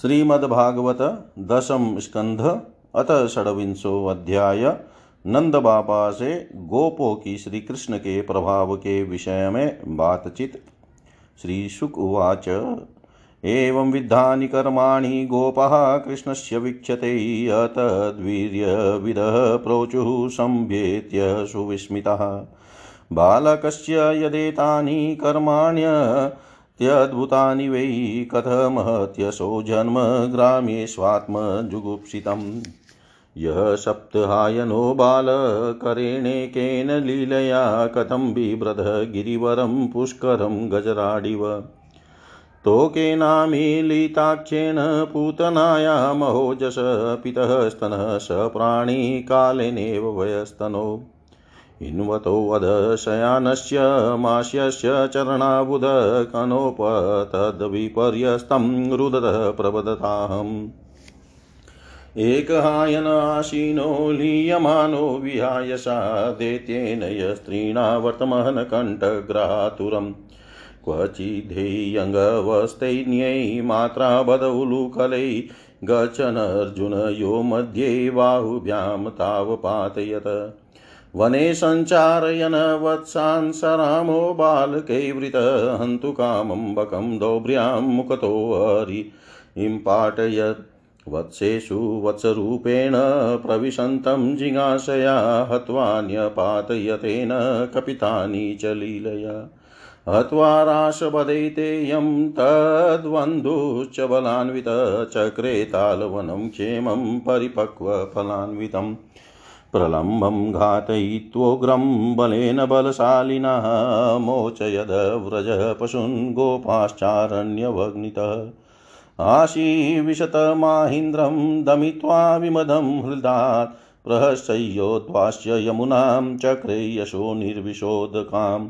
श्रीमद्भागवत दशम स्कंध अत षडविंशो अध्याय नंद बाबा से गोपों की श्री कृष्ण के प्रभाव के विषय में बातचीत। श्री शुक उवाच, एवं विद्धानि कर्माणि गोपः कृष्णस्य वीक्षते अतद्वीर्यविदः प्रोचुः सम्भेत्य सुविस्मितः। बालकस्य यदेतानि कर्माण्य त्यद्भुतानि वै कथमहत्यसो जन्म ग्राम्येष्वात्मजुगुप्सितम् यः सप्तहायनो बालकरेणेकेन लीलया कथं बिभ्रद गिरिवरं पुष्करं गजराडिव। तोकेनामीलिताक्षेण पूतनाया महोजस, पितः स्तनः स प्राणी कालेनेव वयस्तनो हिन्वतोऽधशयानस्य मास्यस्य चरणाबुधकनोपतद्विपर्यस्तं रुदतः प्रवदताहम्। एकहायन आशीनो लीयमानो विहायसा, दैत्येन यस्त्रीणावर्तमहन कण्ठग्रातुरम्। क्वचिद्धेयङ्गवस्तैन्यै मात्रा बदौलुकलै गच्छन् अर्जुन यो मध्ये बाहुभ्यां तावपातयत्। वने सञ्चारयन वत्सान् स रामो बालकैवृतः हन्तु कामं बकं दौभ्र्यां मुखतोऽरिं पाटयत् वत्सेषु वत्सरूपेण प्रविशन्तं जिज्ञासया हत्वान्यपातयतेन कपितानि च लीलया। हत्वा राशवदैतेयं तद्वन्धुश्च बलान्वितः चक्रे तालवनं क्षेमं परिपक्वफलान्वितम् प्रलम्बं घातयित्वोग्रं बलेन बलशालिनः मोचयद व्रजः पशून् गोपाश्चारण्यवग्नितः। आशीविशतमाहीन्द्रं दमित्वा विमदं हृदात् प्रहस्योद्वास्य यमुनां चक्रे यशो निर्विशोदकाम्।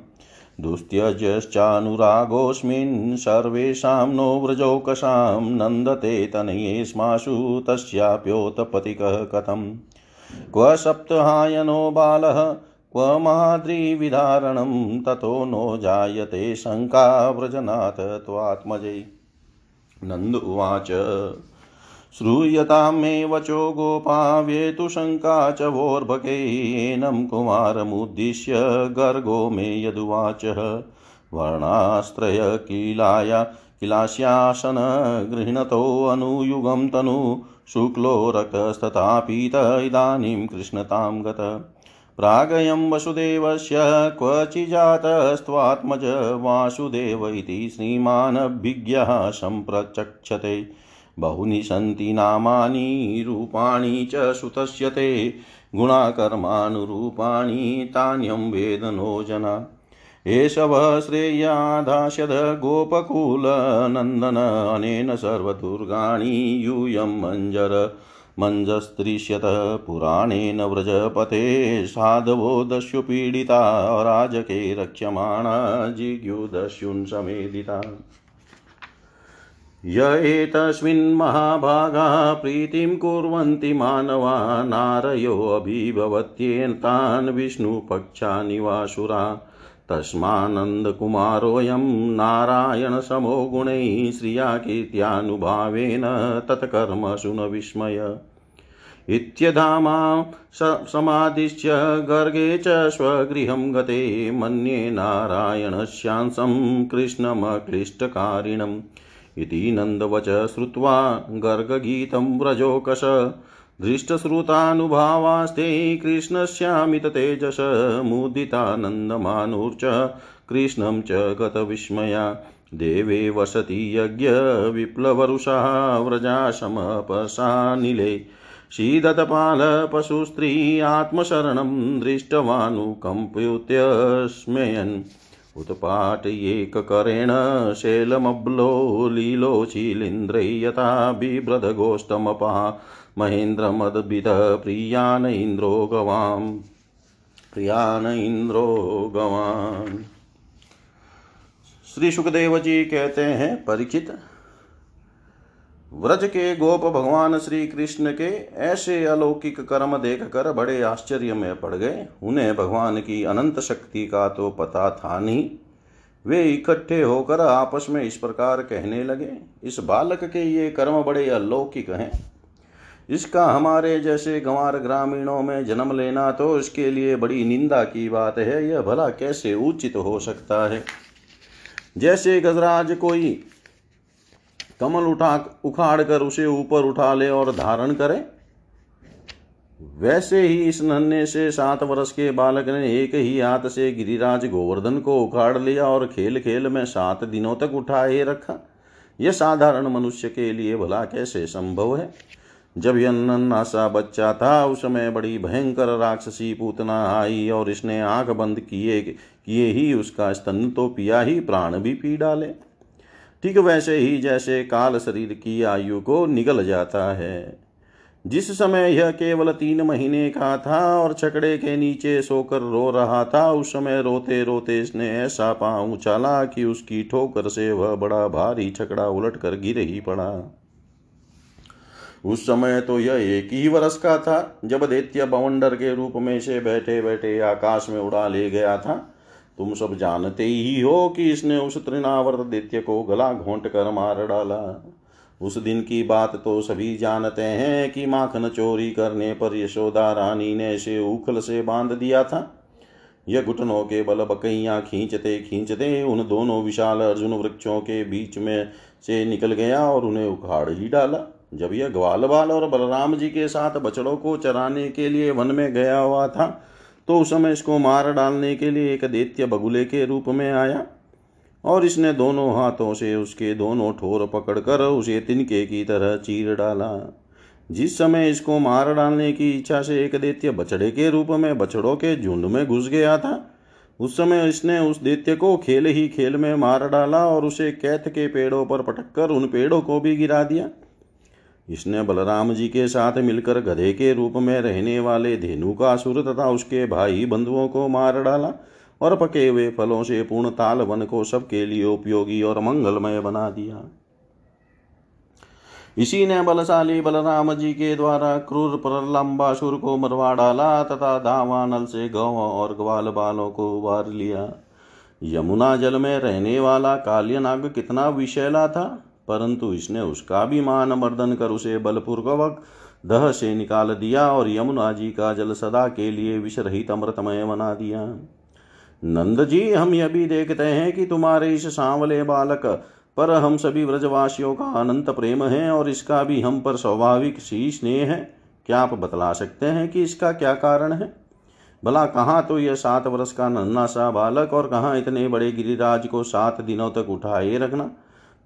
दुस्त्यजश्चानुरागोऽस्मिन् सर्वेषां नो व्रजौकसां नन्दते तनयेष्माशु तस्याप्योतपतिकः कथम्। क्व सप्तहायनो बालः, क्व माद्रिविधारणं ततो नो जायते शङ्का व्रजनाथ त्वात्मजै। नन्द उवाच श्रूयतां मे वचो गोपाव्येतु शङ्का च वोर्भकेनं कुमारमुद्दिश्य गर्गो मे यदुवाचः। वर्णास्त्रयकीलाया किलास्यासन गृह्णतोऽनुयुगं तनु शुक्लोरकस्तथापीत इदानीं कृष्णतां गत प्रागयं वसुदेवस्य क्वचिजातस्त्वात्मज वासुदेव इति श्रीमानभिज्ञः सम्प्रचक्षते। बहूनि सन्ति नामानि, रूपाणि च ते गुणाकर्मानुरूपाणि, तान्यं वेदनो जना। एष वः श्रेयाधास्यद गोपकुलनन्दन अनेन सर्वदुर्गाणि यूयं मञ्जर मञ्जस्त्रिष्यतः पुराणेन व्रजपते साधवो दस्युपीडिता राजके रक्ष्यमाणा जिज्ञुदस्युन् समेदिता। य एतस्मिन्महाभागा प्रीतिं कुर्वन्ति मानवा नारयोऽभिभवत्येतान् विष्णुपक्षानिवासुरा। तस्मानन्दकुमारोऽयं नारायणसमो गुणैः श्रिया कीर्त्यानुभावेन तत्कर्मसु न विस्मय। इत्यधामा समादिश्य गर्गे च स्वगृहं गते मन्ये नारायणस्यांसं कृष्णमक्लिष्टकारिणम्। इति नन्दवच श्रुत्वा गर्गगीतं व्रजोकश धृष्टश्रुतानुभावास्ते कृष्णस्यामिततेजस मुदितानन्दमानुर्च, कृष्णं च गतविस्मया। देवे वसति यज्ञविप्लवरुषा व्रजाशमपसानिले शीदतपालपशुस्त्री आत्मशरणं दृष्टवानुकम्प्युत्यस्मयन्। उत्पाटयेककरेण शैलमब्लो लीलोचिलिन्द्रै यथा बिभ्रदगोष्ठमपः महेन्द्रमद्भिदः प्रियान इन्द्रो गवाम्। प्रियान इन्द्रो गवान्। श्री सुखदेव जी कहते हैं परीक्षित व्रज के गोप भगवान श्री कृष्ण के ऐसे अलौकिक कर्म देखकर बड़े आश्चर्य में पड़ गए। उन्हें भगवान की अनंत शक्ति का तो पता था नहीं। वे इकट्ठे होकर आपस में इस प्रकार कहने लगे, इस बालक के ये कर्म बड़े अलौकिक हैं। इसका हमारे जैसे गंवार ग्रामीणों में जन्म लेना तो इसके लिए बड़ी निंदा की बात है, यह भला कैसे उचित हो सकता है? जैसे गजराज कोई कमल उठा, उखाड़ कर उसे ऊपर उठा ले और धारण करे, वैसे ही इस नन्हे से सात वर्ष के बालक ने एक ही हाथ से गिरिराज गोवर्धन को उखाड़ लिया और खेल खेल में सात दिनों तक उठाए रखा। यह साधारण मनुष्य के लिए भला कैसे संभव है? जब यह नन्ना सा बच्चा था उस समय बड़ी भयंकर राक्षसी पूतना आई और इसने आँख बंद किए किए ही उसका स्तन तो पिया ही, प्राण भी पी डाले। ठीक वैसे ही जैसे काल शरीर की आयु को निगल जाता है। जिस समय यह केवल तीन महीने का था और छकड़े के नीचे सोकर रो रहा था, उस समय रोते रोते इसने ऐसा पाँव उछाला कि उसकी ठोकर से वह बड़ा भारी छकड़ा उलट कर गिर ही पड़ा। उस समय तो यह एक ही वर्ष का था, जब दैत्य बवंडर के रूप में से बैठे बैठे आकाश में उड़ा ले गया था। तुम सब जानते ही हो कि इसने उस तृणावर्त दैत्य को गला घोंट कर मार डाला। उस दिन की बात तो सभी जानते हैं कि माखन चोरी करने पर यशोदा रानी ने इसे उखल से बाँध दिया था। यह घुटनों के बल बकैया खींचते खींचते उन दोनों विशाल अर्जुन वृक्षों के बीच में से निकल गया और उन्हें उखाड़ ही डाला। जब यह ग्वाल बाल और बलराम जी के साथ बछड़ों को चराने के लिए वन में गया हुआ था तो उस समय इसको मार डालने के लिए एक दैत्य बगुले के रूप में आया और इसने दोनों हाथों से उसके दोनों ठोर पकड़कर उसे तिनके की तरह चीर डाला। जिस समय इसको मार डालने की इच्छा से एक दैत्य बछड़े के रूप में बछड़ों के झुंड में घुस गया था, उस समय इसने उस दैत्य को खेल ही खेल में मार डाला और उसे कैथ के पेड़ों पर पटक कर उन पेड़ों को भी गिरा दिया। इसने बलराम जी के साथ मिलकर गधे के रूप में रहने वाले धेनु का सुर तथा उसके भाई बंधुओं को मार डाला और पके हुए फलों से पूर्ण ताल वन को सबके लिए उपयोगी और मंगलमय बना दिया। इसी ने बलशाली बलराम जी के द्वारा क्रूर प्रलंबासुर को मरवा डाला तथा दावानल से गौ और ग्वाल बालों को उबार लिया। यमुना जल में रहने वाला काल्यनाग कितना विशैला था। परंतु इसने उसका भी मान मर्दन कर उसे बलपूर्वक दह से निकाल दिया और यमुना जी का जल सदा के लिए विषरहित अमृतमय बना दिया। नंद जी, हम यह भी देखते हैं कि तुम्हारे इस सांवले बालक पर हम सभी व्रजवासियों का अनंत प्रेम है और इसका भी हम पर स्वाभाविक सी स्नेह है। क्या आप बतला सकते हैं कि इसका क्या कारण है? भला कहाँ तो यह सात वर्ष का नन्ना सा बालक और कहाँ इतने बड़े गिरिराज को सात दिनों तक उठाए रखना?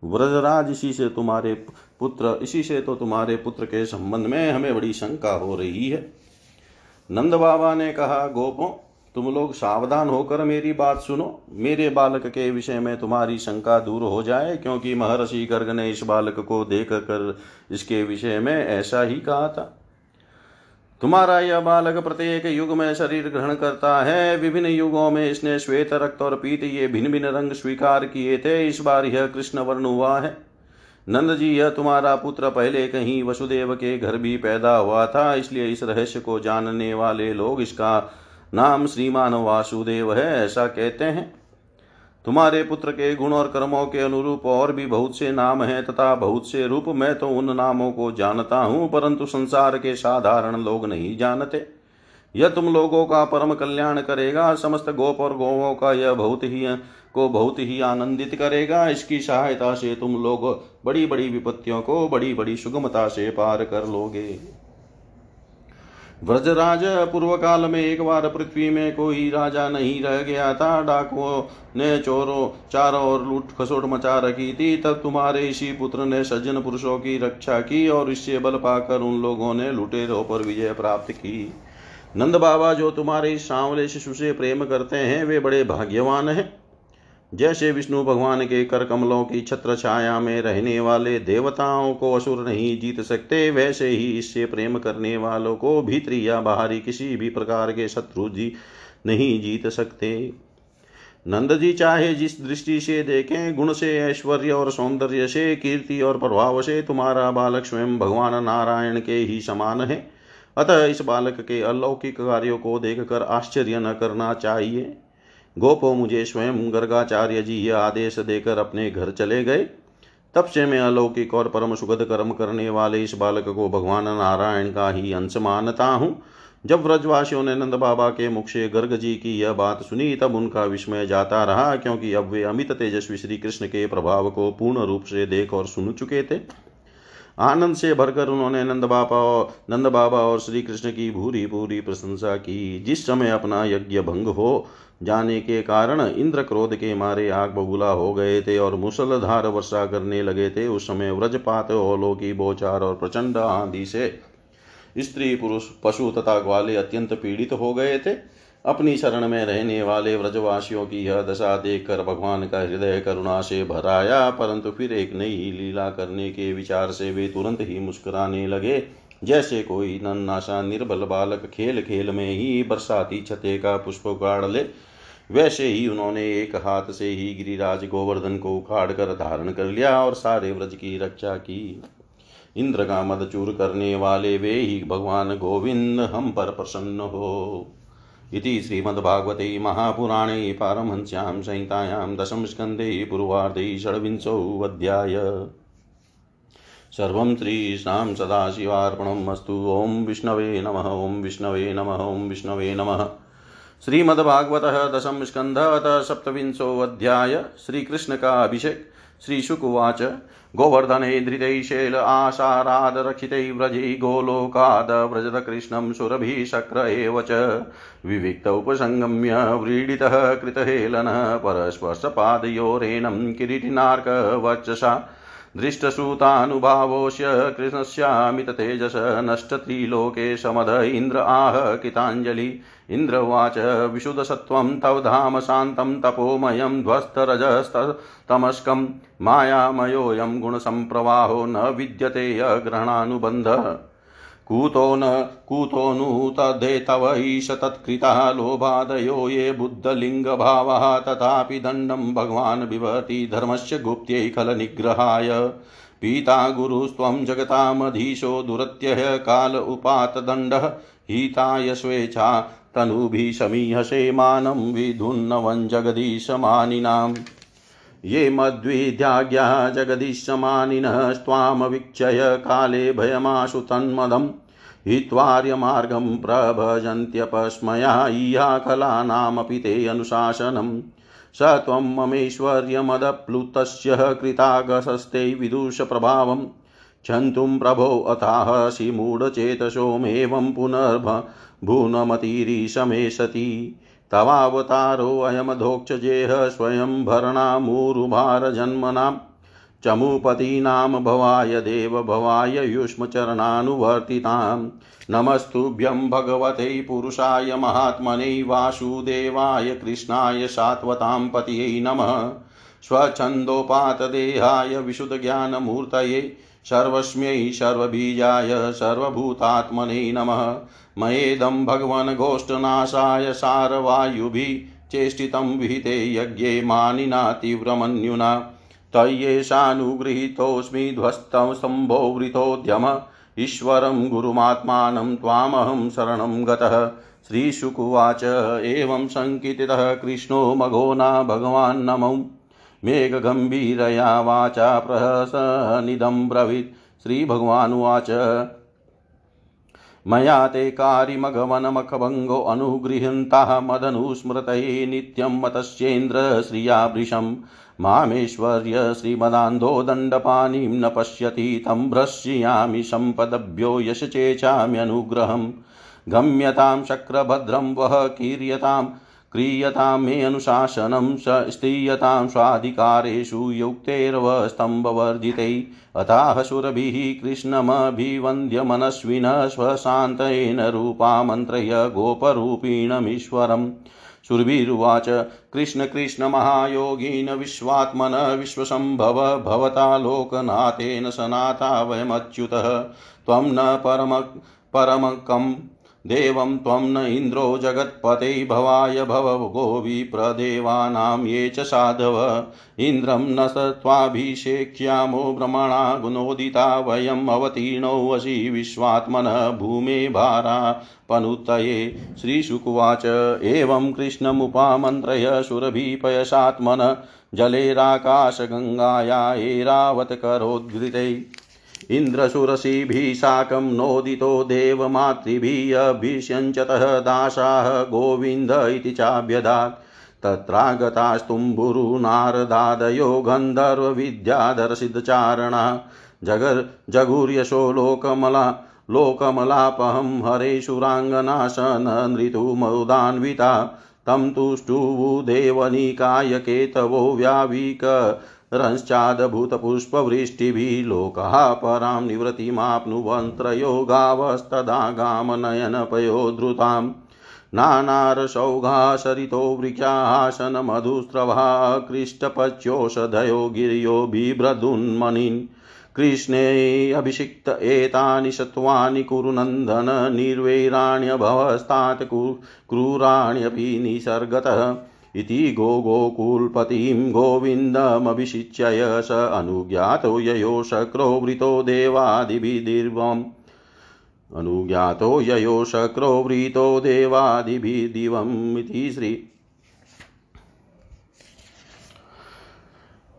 व्रजराज इसी से तुम्हारे पुत्र, इसी से तो तुम्हारे पुत्र के संबंध में हमें बड़ी शंका हो रही है। नंद बाबा ने कहा, गोपो, तुम लोग सावधान होकर मेरी बात सुनो। मेरे बालक के विषय में तुम्हारी शंका दूर हो जाए, क्योंकि महर्षि गर्ग ने इस बालक को देख कर इसके विषय में ऐसा ही कहा था। तुम्हारा यह बालक प्रत्येक युग में शरीर ग्रहण करता है। विभिन्न युगों में इसने श्वेत रक्त और पीत ये भिन्न भिन्न रंग स्वीकार किए थे। इस बार यह कृष्ण वर्ण हुआ है। नंद जी, यह तुम्हारा पुत्र पहले कहीं वसुदेव के घर भी पैदा हुआ था, इसलिए इस रहस्य को जानने वाले लोग इसका नाम श्रीमान वासुदेव है, ऐसा कहते हैं। तुम्हारे पुत्र के गुण और कर्मों के अनुरूप और भी बहुत से नाम हैं तथा बहुत से रूप मैं तो उन नामों को जानता हूँ, परंतु संसार के साधारण लोग नहीं जानते। यह तुम लोगों का परम कल्याण करेगा, समस्त गोप और गोवों का यह बहुत ही, को बहुत ही आनंदित करेगा। इसकी सहायता से तुम लोग बड़ी बड़ी विपत्तियों को बड़ी बड़ी सुगमता से पार कर लोगे। व्रजराज पूर्व काल में एक बार पृथ्वी में कोई राजा नहीं रह गया था। डाकुओं ने चोरों, चारों ओर लूट खसोट मचा रखी थी। तब तुम्हारे इसी पुत्र ने सज्जन पुरुषों की रक्षा की और इससे बल पाकर उन लोगों ने लुटेरों पर विजय प्राप्त की। नंद बाबा जो तुम्हारे सांवले शिशु से प्रेम करते हैं, वे बड़े भाग्यवान हैं। जैसे विष्णु भगवान के कर कमलों की छत्र छाया में रहने वाले देवताओं को असुर नहीं जीत सकते, वैसे ही इससे प्रेम करने वालों को भीतरी या बाहरी किसी भी प्रकार के शत्रु जी नहीं जीत सकते। नंद जी चाहे जिस दृष्टि से देखें, गुण से, ऐश्वर्य और सौंदर्य से, कीर्ति और प्रभाव से तुम्हारा बालक स्वयं भगवान नारायण के ही समान है। अतः इस बालक के अलौकिक कार्यों को देखकर आश्चर्य न करना चाहिए। गोपो मुझे स्वयं गर्गाचार्य जी यह आदेश देकर अपने घर चले गए। तब से मैं अलौकिक और परम सुगध कर्म करने वाले इस बालक को भगवान नारायण का ही अंश मानता हूँ। जब व्रजवासियों ने नंद बाबा के मुख से गर्ग जी की यह बात सुनी, तब उनका विस्मय जाता रहा, क्योंकि अब वे अमित तेजस्वी श्री कृष्ण के प्रभाव को पूर्ण रूप से देख और सुन चुके थे। आनंद से भरकर उन्होंने नंद बाबा और नंद बाबा और श्री कृष्ण की भूरी पूरी प्रशंसा की। जिस समय अपना यज्ञ भंग हो जाने के कारण इंद्र क्रोध के मारे आग बबूला हो गए थे और मुसलधार वर्षा करने लगे थे। उस समय व्रजपात ओलो की बोचार और प्रचंड आंधी से स्त्री, पुरुष, पशु तथा ग्वाले अत्यंत पीड़ित हो गए थे। अपनी शरण में रहने वाले व्रजवासियों की यह दशा देखकर भगवान का हृदय करुणा से भराया परंतु फिर एक नई लीला करने के विचार से वे तुरंत ही मुस्कुराने लगे। जैसे कोई नन्नाशा निर्बल बालक खेल खेल में ही बरसाती छते का पुष्प उखाड़ ले, वैसे ही उन्होंने एक हाथ से ही गिरिराज गोवर्धन को उखाड़ कर धारण कर लिया और सारे व्रज की रक्षा की। इंद्र का मद चूर करने वाले वे ही भगवान गोविंद हम पर प्रसन्न हो। इति श्रीमद्भागवते महापुराणे पारमहंस्यां संहितायां दशमस्कन्धे पूर्वार्धे षड्विंशोऽध्याय। सर्वं श्रीशां सदाशिवार्पणम् ॐ विष्णवे नमः, ॐ विष्णवे नमः, ॐ विष्णवे नमः। श्रीमद्भागवत दशम स्कंध अतः सप्तविंशोऽध्याय श्रीकृष्ण का अभिषेक श्रीशुकुवाच, गोवर्धने धृतैशैल आशारादरक्षितै व्रजै गोलोकाद व्रजत कृष्णं सुरभिशक्र एव च। विविक्त उपसङ्गम्य व्रीडितः कृतहेलन परस्पर्शपादयोरेनं किरीटिनार्कवचसा। दृष्टसूतानुभावोऽस्य कृष्णस्यामिततेजस नष्टत्रिलोके समद इन्द्र आह किताञ्जलि। इन्द्रवाच विशुदसत्त्वं तव धाम शान्तं तपोमयं ध्वस्तरजस्तमस्कं मायामयोऽयं गुणसम्प्रवाहो न विद्यते अग्रहणानुबन्धः कूतो न, कूतो नु तद्धे तव ईश तत्कृता लोभादयो ये बुद्धलिङ्गभावः तथापि दण्डं भगवान् बिभर्ति धर्मस्य गुप्त्यै खलनिग्रहाय पीता गुरुस्त्वं जगतामधीशो दुरत्यः काल उपातदण्डः हिताय स्वेच्छा तनुभिः समीहसे मानं विधुन्नवं जगदीशमानिनाम्। ये मद्विद्याज्ञा जगदीशमानिनः स्वामवीक्षय काले भयमाशु तन्मदम्। हित्वार्यमार्गं प्रभजन्त्यपस्मया इहाकलानामपि ते अनुशासनम्। स त्वं ममेश्वर्यमदप्लुतस्य कृतागसस्ते विदुषप्रभावम्। क्षन्तुं प्रभो अथाहसि मूढचेतसोमेवं पुनर्भ भूनमतिरीशमे तवावतारोऽयमधोक्षजेह स्वयं भरणामुरुभारजन्मनां चमुपतीनां भवाय देव भवाय युष्मचरणानुवर्तितां। नमस्तुभ्यं भगवते पुरुषाय महात्मने वासुदेवाय कृष्णाय सात्वतां पतये नमः। स्वच्छन्दोपातदेहाय विशुद्धज्ञानमूर्तये सर्वस्मै सर्वबीजाय सर्वभूतात्मने नमः। मयेदं भगवन् गोष्ठनाशाय सारवायुभिः चेष्टितं विहिते यज्ञे मानिना तीव्रमन्युना। तय्येषानुगृहीतोऽस्मि ध्वस्तस्तम्भोवृतोद्यम ईश्वरं गुरुमात्मानं त्वामहं शरणं गतः। श्रीशुकुवाच एवं सङ्कीर्तितः कृष्णो मघोना भगवान् नमौ। मेघगम्भीरया वाचा प्रहसनिदं ब्रवीत्। श्रीभगवानुवाच मया ते कारिमघवनमखभङ्गो अनुगृहन्तः मदनुस्मृतये नित्यं मतस्येन्द्र श्रियाभृशं। मामेश्वर्य श्रीमदान्धो दण्डपाणिं न पश्यति, तं भ्रश्यामि सम्पदभ्यो यशचेचाम्यनुग्रहं। गम्यतां शक्रभद्रं वः कीर्यताम् क्रियतां मे अनुशासनं स्त्रीयतां स्वाधिकारेषु युक्तैर्वस्तम्भवर्जितै अथाह सुरभिः कृष्णमभिवन्द्यमनस्विनः स्वशान्तेन रूपामन्त्रय गोपरूपिणमीश्वरम्। सुरभिरुवाच, कृष्ण कृष्ण, महायोगीन, विश्वात्मन, विश्वसम्भव, भवता लोकनाथेन सनाथा वयमच्युतः। त्वं न परम, परमकम् देवं त्वं न इन्द्रो जगत्पते भवाय भव गोविप्रदेवानां ये च साधव। इन्द्रं न स त्वाभिषेक्ष्यामो ब्रह्मणा गुणोदिता वयम् वशी विश्वात्मनः भूमे भारापनुतये श्रीशुकुवाच, एवं कृष्णमुपामन्त्रय सुरभिपयसात्मन जलेराकाशगङ्गाया एरावत्करोद्घृतै इन्द्रशुरसिभिः साकं नोदितो देवमातृभिः अभिष्यञ्चतः दासाः गोविन्द इति चाभ्यदात्। तत्रागतास्तुम्बुरुनारदादयो गन्धर्वविद्याधरसिद्धचारणा जगर् जगुर्यशो लोकमला लोकमलापहं हरेशुराङ्गनाशन नृतुमौदान्विता तं तुष्टुवुदेवनिकाय केतवो व्यावीक रंश्चादभूतपुष्पवृष्टिभिः लोकाः परां निवृत्तिमाप्नुवन्त्रयो गावस्तदा गामनयनपयोधृताम् नानारसौघासरितो वृक्षासनमधुस्रवा कृष्टपच्योषधयो गिर्यो बिभ्रदुन्मनिन्। कृष्णे अभिषिक्त एतानि सत्त्वानि कुरु नन्दन, निर्वैराण्यभवस्तात् क्रूराण्यपि निसर्गतः। इति गो गोकुलपतिं गोविन्दमभिषिच्यय स अनुज्ञातो ययो शक्रो वृतो देवादिभिर्दिवम्। अनुज्ञातो ययो शक्रो वृतो देवादिभिर्दिवम् इति श्री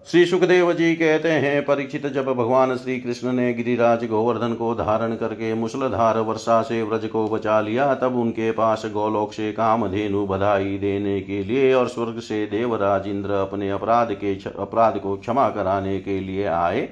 श्री सुखदेव जी कहते हैं, परीक्षित जब भगवान श्री कृष्ण ने गिरिराज गोवर्धन को धारण करके मुसलधार वर्षा से व्रज को बचा लिया, तब उनके पास गोलोक से कामधेनु बधाई देने के लिए और स्वर्ग से देवराज इंद्र अपने अपराध के अपराध को क्षमा कराने के लिए आए।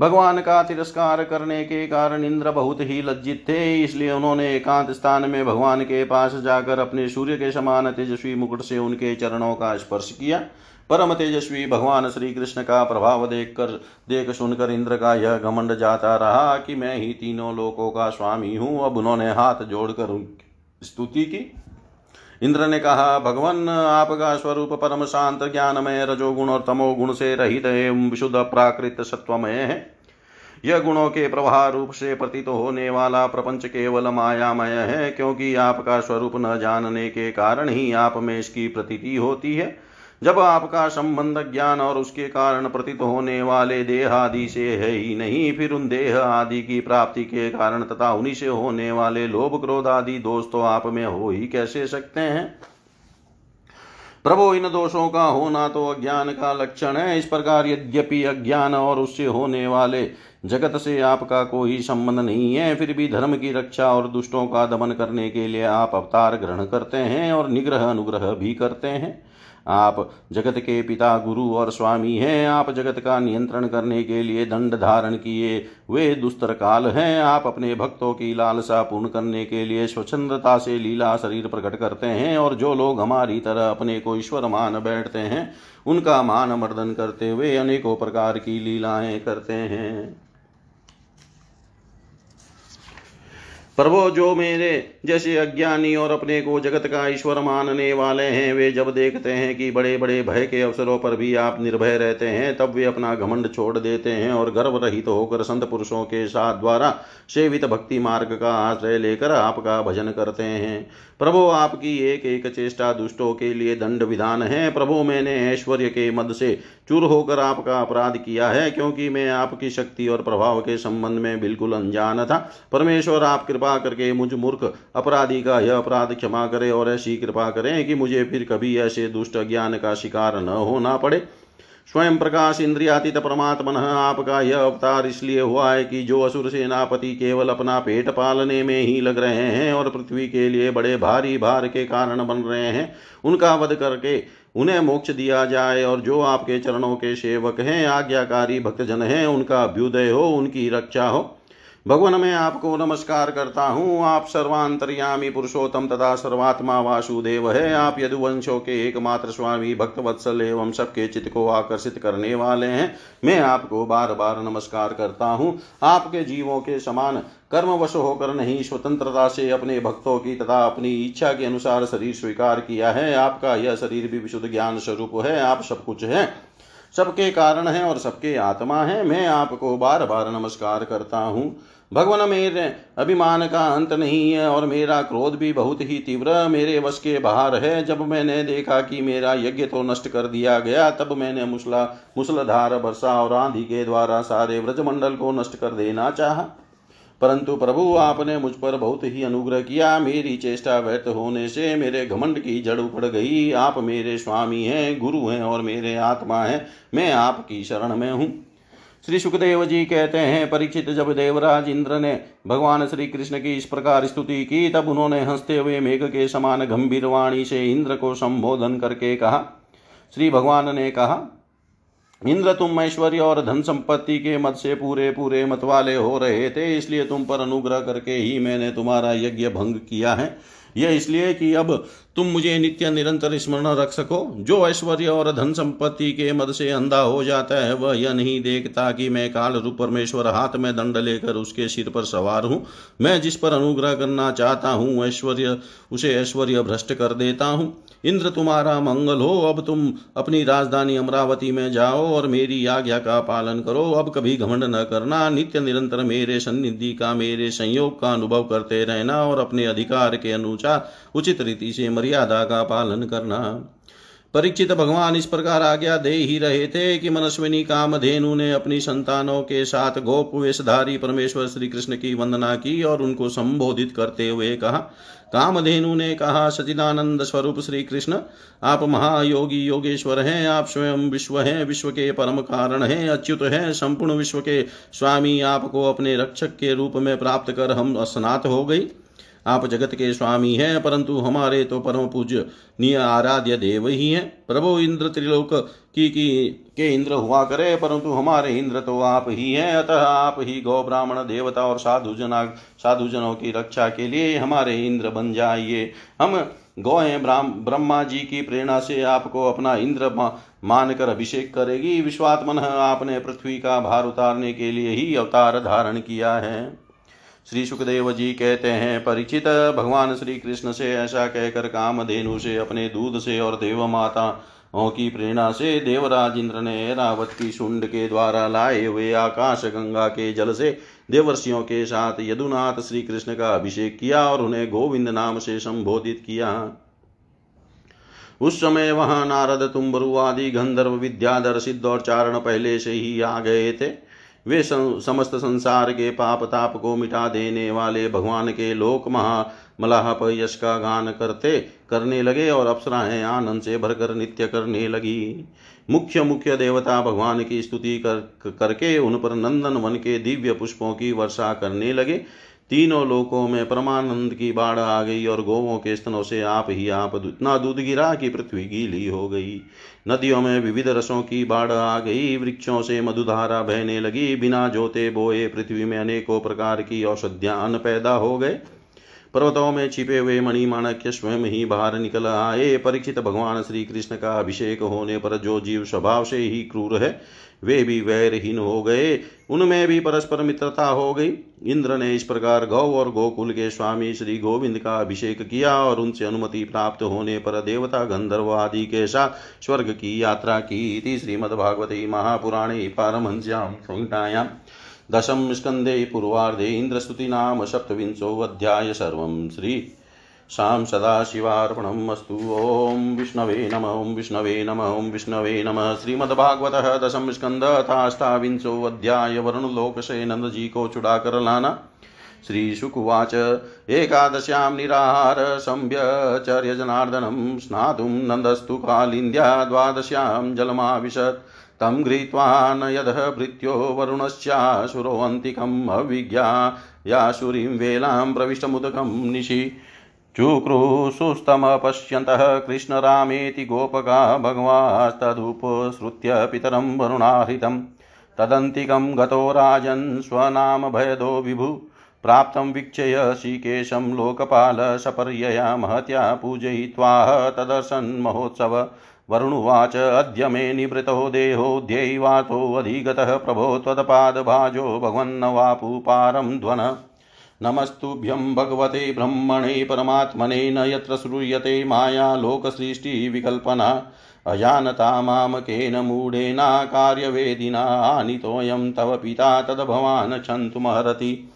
भगवान का तिरस्कार करने के कारण इंद्र बहुत ही लज्जित थे, इसलिए उन्होंने एकांत स्थान में भगवान के पास जाकर अपने सूर्य के समान तेजस्वी मुकुट से उनके चरणों का स्पर्श किया। परम तेजस्वी भगवान श्री कृष्ण का प्रभाव देख कर देख सुनकर इंद्र का यह घमंड जाता रहा कि मैं ही तीनों लोकों का स्वामी हूँ। अब उन्होंने हाथ जोड़कर स्तुति की। इंद्र ने कहा, भगवान, आपका स्वरूप परम शांत, ज्ञानमय, रजोगुण और तमोगुण से रहित एवं विशुद्ध, प्राकृत, सत्वमय है। यह गुणों के प्रवाह रूप से प्रतीत होने वाला प्रपंच केवल मायामय है, क्योंकि आपका स्वरूप न जानने के कारण ही आप में इसकी प्रतीति होती है। जब आपका संबंध ज्ञान और उसके कारण प्रतीत होने वाले देह आदि से है ही नहीं, फिर उन देह आदि की प्राप्ति के कारण तथा उन्हीं से होने वाले लोभ क्रोध आदि दोष तो आप में हो ही कैसे सकते हैं? प्रभु, इन दोषों का होना तो अज्ञान का लक्षण है। इस प्रकार यद्यपि अज्ञान और उससे होने वाले जगत से आपका कोई संबंध नहीं है, फिर भी धर्म की रक्षा और दुष्टों का दमन करने के लिए आप अवतार ग्रहण करते हैं और निग्रह अनुग्रह भी करते हैं। आप जगत के पिता गुरु और स्वामी हैं, आप जगत का नियंत्रण करने के लिए दंड धारण किए वे दुस्तर काल हैं, आप अपने भक्तों की लालसा पूर्ण करने के लिए स्वच्छंदता से लीला शरीर प्रकट करते हैं और जो लोग हमारी तरह अपने को ईश्वर मान बैठते हैं, उनका मान मर्दन करते हुए अनेकों प्रकार की लीलाएँ करते हैं। प्रभो जो मेरे जैसे अज्ञानी और अपने को जगत का ईश्वर मानने वाले हैं, वे जब देखते हैं कि बड़े बड़े भय के अवसरों पर भी आप निर्भय रहते हैं, तब वे अपना घमंड छोड़ देते हैं और गर्भ रहित तो होकर संत पुरुषों के साथ द्वारा सेवित भक्ति मार्ग का आश्रय लेकर आपका भजन करते हैं। प्रभो, आपकी एक एक चेष्टा दुष्टों के लिए दंड विधान है। प्रभु, मैंने ऐश्वर्य के मद से चूर होकर आपका अपराध किया है, क्योंकि मैं आपकी शक्ति और प्रभाव के संबंध में बिल्कुल अनजान था। परमेश्वर, आप कृपा करके मुझ मूर्ख अपराधी का यह अपराध क्षमा करें और ऐसी कृपा करें कि मुझे फिर कभी ऐसे दुष्ट ज्ञान का शिकार न होना पड़े। स्वयं प्रकाश इंद्रियातीत परमात्मन, आपका यह अवतार इसलिए हुआ है कि जो असुर सेनापति केवल अपना पेट पालने में ही लग रहे हैं और पृथ्वी के लिए बड़े भारी भार के कारण बन रहे हैं, उनका वध करके उन्हें मोक्ष दिया जाए और जो आपके चरणों के सेवक हैं, आज्ञाकारी भक्तजन हैं, उनका अभ्युदय हो, उनकी रक्षा हो। भगवान, मैं आपको नमस्कार करता हूँ। आप सर्वांतर्यामी पुरुषोत्तम तथा सर्वात्मा वासुदेव है। आप यदुवंशों के एकमात्र स्वामी भक्त वत्सल एवं सबके चित्त को आकर्षित करने वाले हैं। मैं आपको बार बार नमस्कार करता हूँ। आपके जीवों के समान कर्मवश होकर नहीं स्वतंत्रता से अपने भक्तों की तथा अपनी इच्छा के अनुसार शरीर स्वीकार किया है। आपका यह शरीर भी विशुद्ध ज्ञान स्वरूप है। आप सब कुछ है। सबके कारण है और सबके आत्मा है। मैं आपको बार बार नमस्कार करता हूँ। भगवान, मेरे अभिमान का अंत नहीं है और मेरा क्रोध भी बहुत ही तीव्र मेरे वश के बाहर है। जब मैंने देखा कि मेरा यज्ञ तो नष्ट कर दिया गया, तब मैंने मुसला, मुसलधार वर्षा और आंधी के द्वारा सारे व्रजमंडल को नष्ट कर देना चाहा। परंतु प्रभु, आपने मुझ पर बहुत ही अनुग्रह किया। मेरी चेष्टा व्यर्थ होने से मेरे घमंड की जड़ उखड़ गई। आप मेरे स्वामी हैं, गुरु हैं और मेरे आत्मा हैं। मैं आपकी शरण में हूँ। श्री सुखदेव जी कहते हैं, परीक्षित जब देवराज इंद्र ने भगवान श्री कृष्ण की इस प्रकार स्तुति की, तब उन्होंने हँसते हुए मेघ के समान गंभीर वाणी से इंद्र को संबोधन करके कहा। श्री भगवान ने कहा इंद्र तुम ऐश्वर्य और धन संपत्ति के मत से पूरे पूरे मत वाले हो रहे थे, इसलिए तुम पर अनुग्रह करके ही मैंने तुम्हारा यज्ञ भंग किया है। यह इसलिए कि अब तुम मुझे नित्य निरंतर स्मरण रख सको। जो ऐश्वर्य और धन संपत्ति के मद से अंधा हो जाता है, वह यह नहीं देखता कि मैं काल रूप परमेश्वर हाथ में दंड लेकर उसके सिर पर सवार हूँ। मैं जिस पर अनुग्रह करना चाहता हूँ, ऐश्वर्य, उसे ऐश्वर्य भ्रष्ट कर देता हूँ। इंद्र तुम्हारा मंगल हो, अब तुम अपनी राजधानी अमरावती में जाओ और मेरी आज्ञा का पालन करो। अब कभी घमंड न करना, नित्य निरंतर मेरे सन्निधि का, मेरे संयोग का अनुभव करते रहना और अपने अधिकार के अनुसार उचित रीति से मर्यादा का पालन करना। परीक्षित भगवान इस प्रकार आज्ञा दे ही रहे थे कि मनस्विनी कामधेनु ने अपनी संतानों के साथ गोप वेशधारी परमेश्वर श्री कृष्ण की वंदना की और उनको संबोधित करते हुए कहा, कामधेनु ने कहा, सचिदानंद स्वरूप श्री कृष्ण आप महायोगी योगेश्वर हैं, आप स्वयं विश्व हैं, विश्व के परम कारण हैं, अच्युत हैं, संपूर्ण विश्व के स्वामी आपको अपने रक्षक के रूप में प्राप्त कर हम स्नात हो गई। आप जगत के स्वामी हैं परंतु हमारे तो परम पूज्य निय आराध्य देव ही हैं। प्रभु इंद्र त्रिलोक की, की के इंद्र हुआ करे परंतु हमारे इंद्र तो आप ही हैं। अतः आप ही गौ ब्राह्मण देवता और साधु जना साधुजनों की रक्षा के लिए हमारे इंद्र बन जाइए। हम गौएँ ब्रह्मा जी की प्रेरणा से आपको अपना इंद्र मानकर अभिषेक करेगी। विश्वात्मन आपने पृथ्वी का भार उतारने के लिए ही अवतार धारण किया है। श्री सुखदेव जी कहते हैं, परिचित भगवान श्री कृष्ण से ऐसा कहकर कामधेनु से, अपने दूध से और देव माता की प्रेरणा से देवराज इंद्र ने रावत की शुंड के द्वारा लाए हुए आकाश गंगा के जल से देवर्षियों के साथ यदुनाथ श्री कृष्ण का अभिषेक किया और उन्हें गोविंद नाम से संबोधित किया। उस समय वहाँ नारद, तुम्बरु आदि गंधर्व विद्याधर सिद्ध और चारण पहले से ही आ गए थे। वे समस्त संसार के पाप ताप को मिटा देने वाले भगवान के लोक महा मलाहप यश का गान करते, करने लगे और अप्सराएँ आनंद से भरकर नित्य करने लगी। मुख्य मुख्य देवता भगवान की स्तुति कर करके उन पर नंदन वन के दिव्य पुष्पों की वर्षा करने लगे। तीनों लोकों में परमानंद की बाढ़ आ गई और गोवों के स्तनों से आप ही आप इतना दूध गिरा कि पृथ्वी गीली हो गई। नदियों में विविध रसों की बाढ़ आ गई, वृक्षों से मधुधारा बहने लगी, बिना जोते बोए पृथ्वी में अनेकों प्रकार की औषधियाँ पैदा हो गए। पर्वतों में छिपे हुए मणिमाणक्य स्वयं ही बाहर निकल आए। परीक्षित भगवान श्री कृष्ण का अभिषेक होने पर जो जीव स्वभाव से ही क्रूर है, वे भी वैरहीन हो गए। उनमें भी परस्पर मित्रता हो गई। इंद्र ने इस प्रकार गौ और गोकुल के स्वामी श्री गोविंद का अभिषेक किया और उनसे अनुमति प्राप्त होने पर देवता गंधर्व आदि के साथ स्वर्ग की यात्रा की थी। श्रीमद्भागवती महापुराणे पारमहंस्यां संहितायां। दशम स्कंदे पूर्वार्धे इंद्रस्तुतीनाम सप्तविंशोऽध्याय सर्वं श्री शां सदाशिवार्पणम् अस्तु। विष्णवे नम, ॐ विष्णवे नम, ॐ विष्णवे नमः। श्रीमद्भागवतः दशम स्कन्धथाष्टाविंशोऽध्याय वरुणलोकसे नन्दजी को चुडाकर लाना। श्रीशुकुवाच एकादश्यां निराहार संव्यचर्यजनार्दनं स्नातुं नन्दस्तु कालिन्द्या द्वादश्यां जलमाविशत्। तं गृहीत्वा न यदः भृत्यो वरुणस्याशुरोऽन्तिकम् अविज्ञा। याशुरीं वेलां प्रविष्टमुदकं निशि। चुक्रुशुस्तमपश्यन्तः कृष्णरामेति गोपका भगवास्तदुपसृत्य पितरं वरुणाहृतं तदन्तिकं गतो राजन् स्वनामभयदो विभु। प्राप्तं वीक्षय श्रीकेशं लोकपालसपर्यया महत्या पूजयित्वाह तदर्शन्महोत्सव वरुणुवाच, अद्य मे निवृतो देहोऽध्यैवातोऽधिगतः प्रभो त्वत्पादभाजो भगवन्नवापु पारं ध्वन। नमस्तुभ्यं भगवते ब्रह्मणे परमात्मने न यत्र श्रूयते माया लोकसृष्टिविकल्पना अजानता मामकेन मूढेना कार्यवेदिना, आनीतोऽयं तव पिता तद्भवान् क्षन्तुमहरति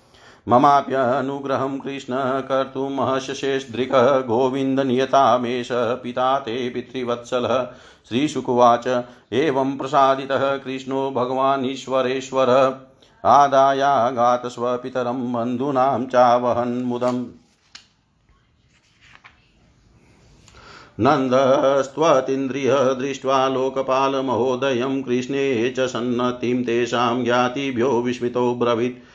ममाप्यनुग्रहं कृष्ण कर्तुमहशेषदृक् गोविन्दनियतामेष पिता ते पितृवत्सलः। श्रीशुकुवाच, एवं प्रसादितः कृष्णो भगवानीश्वरेश्वर आदायागात स्वपितरं बन्धूनां चावहन्मुदम्। नन्दस्त्वतीन्द्रिय दृष्ट्वा लोकपालमहोदयं कृष्णे च सन्नतिं तेषां ज्ञातिभ्यो विस्मितो ब्रवीत्।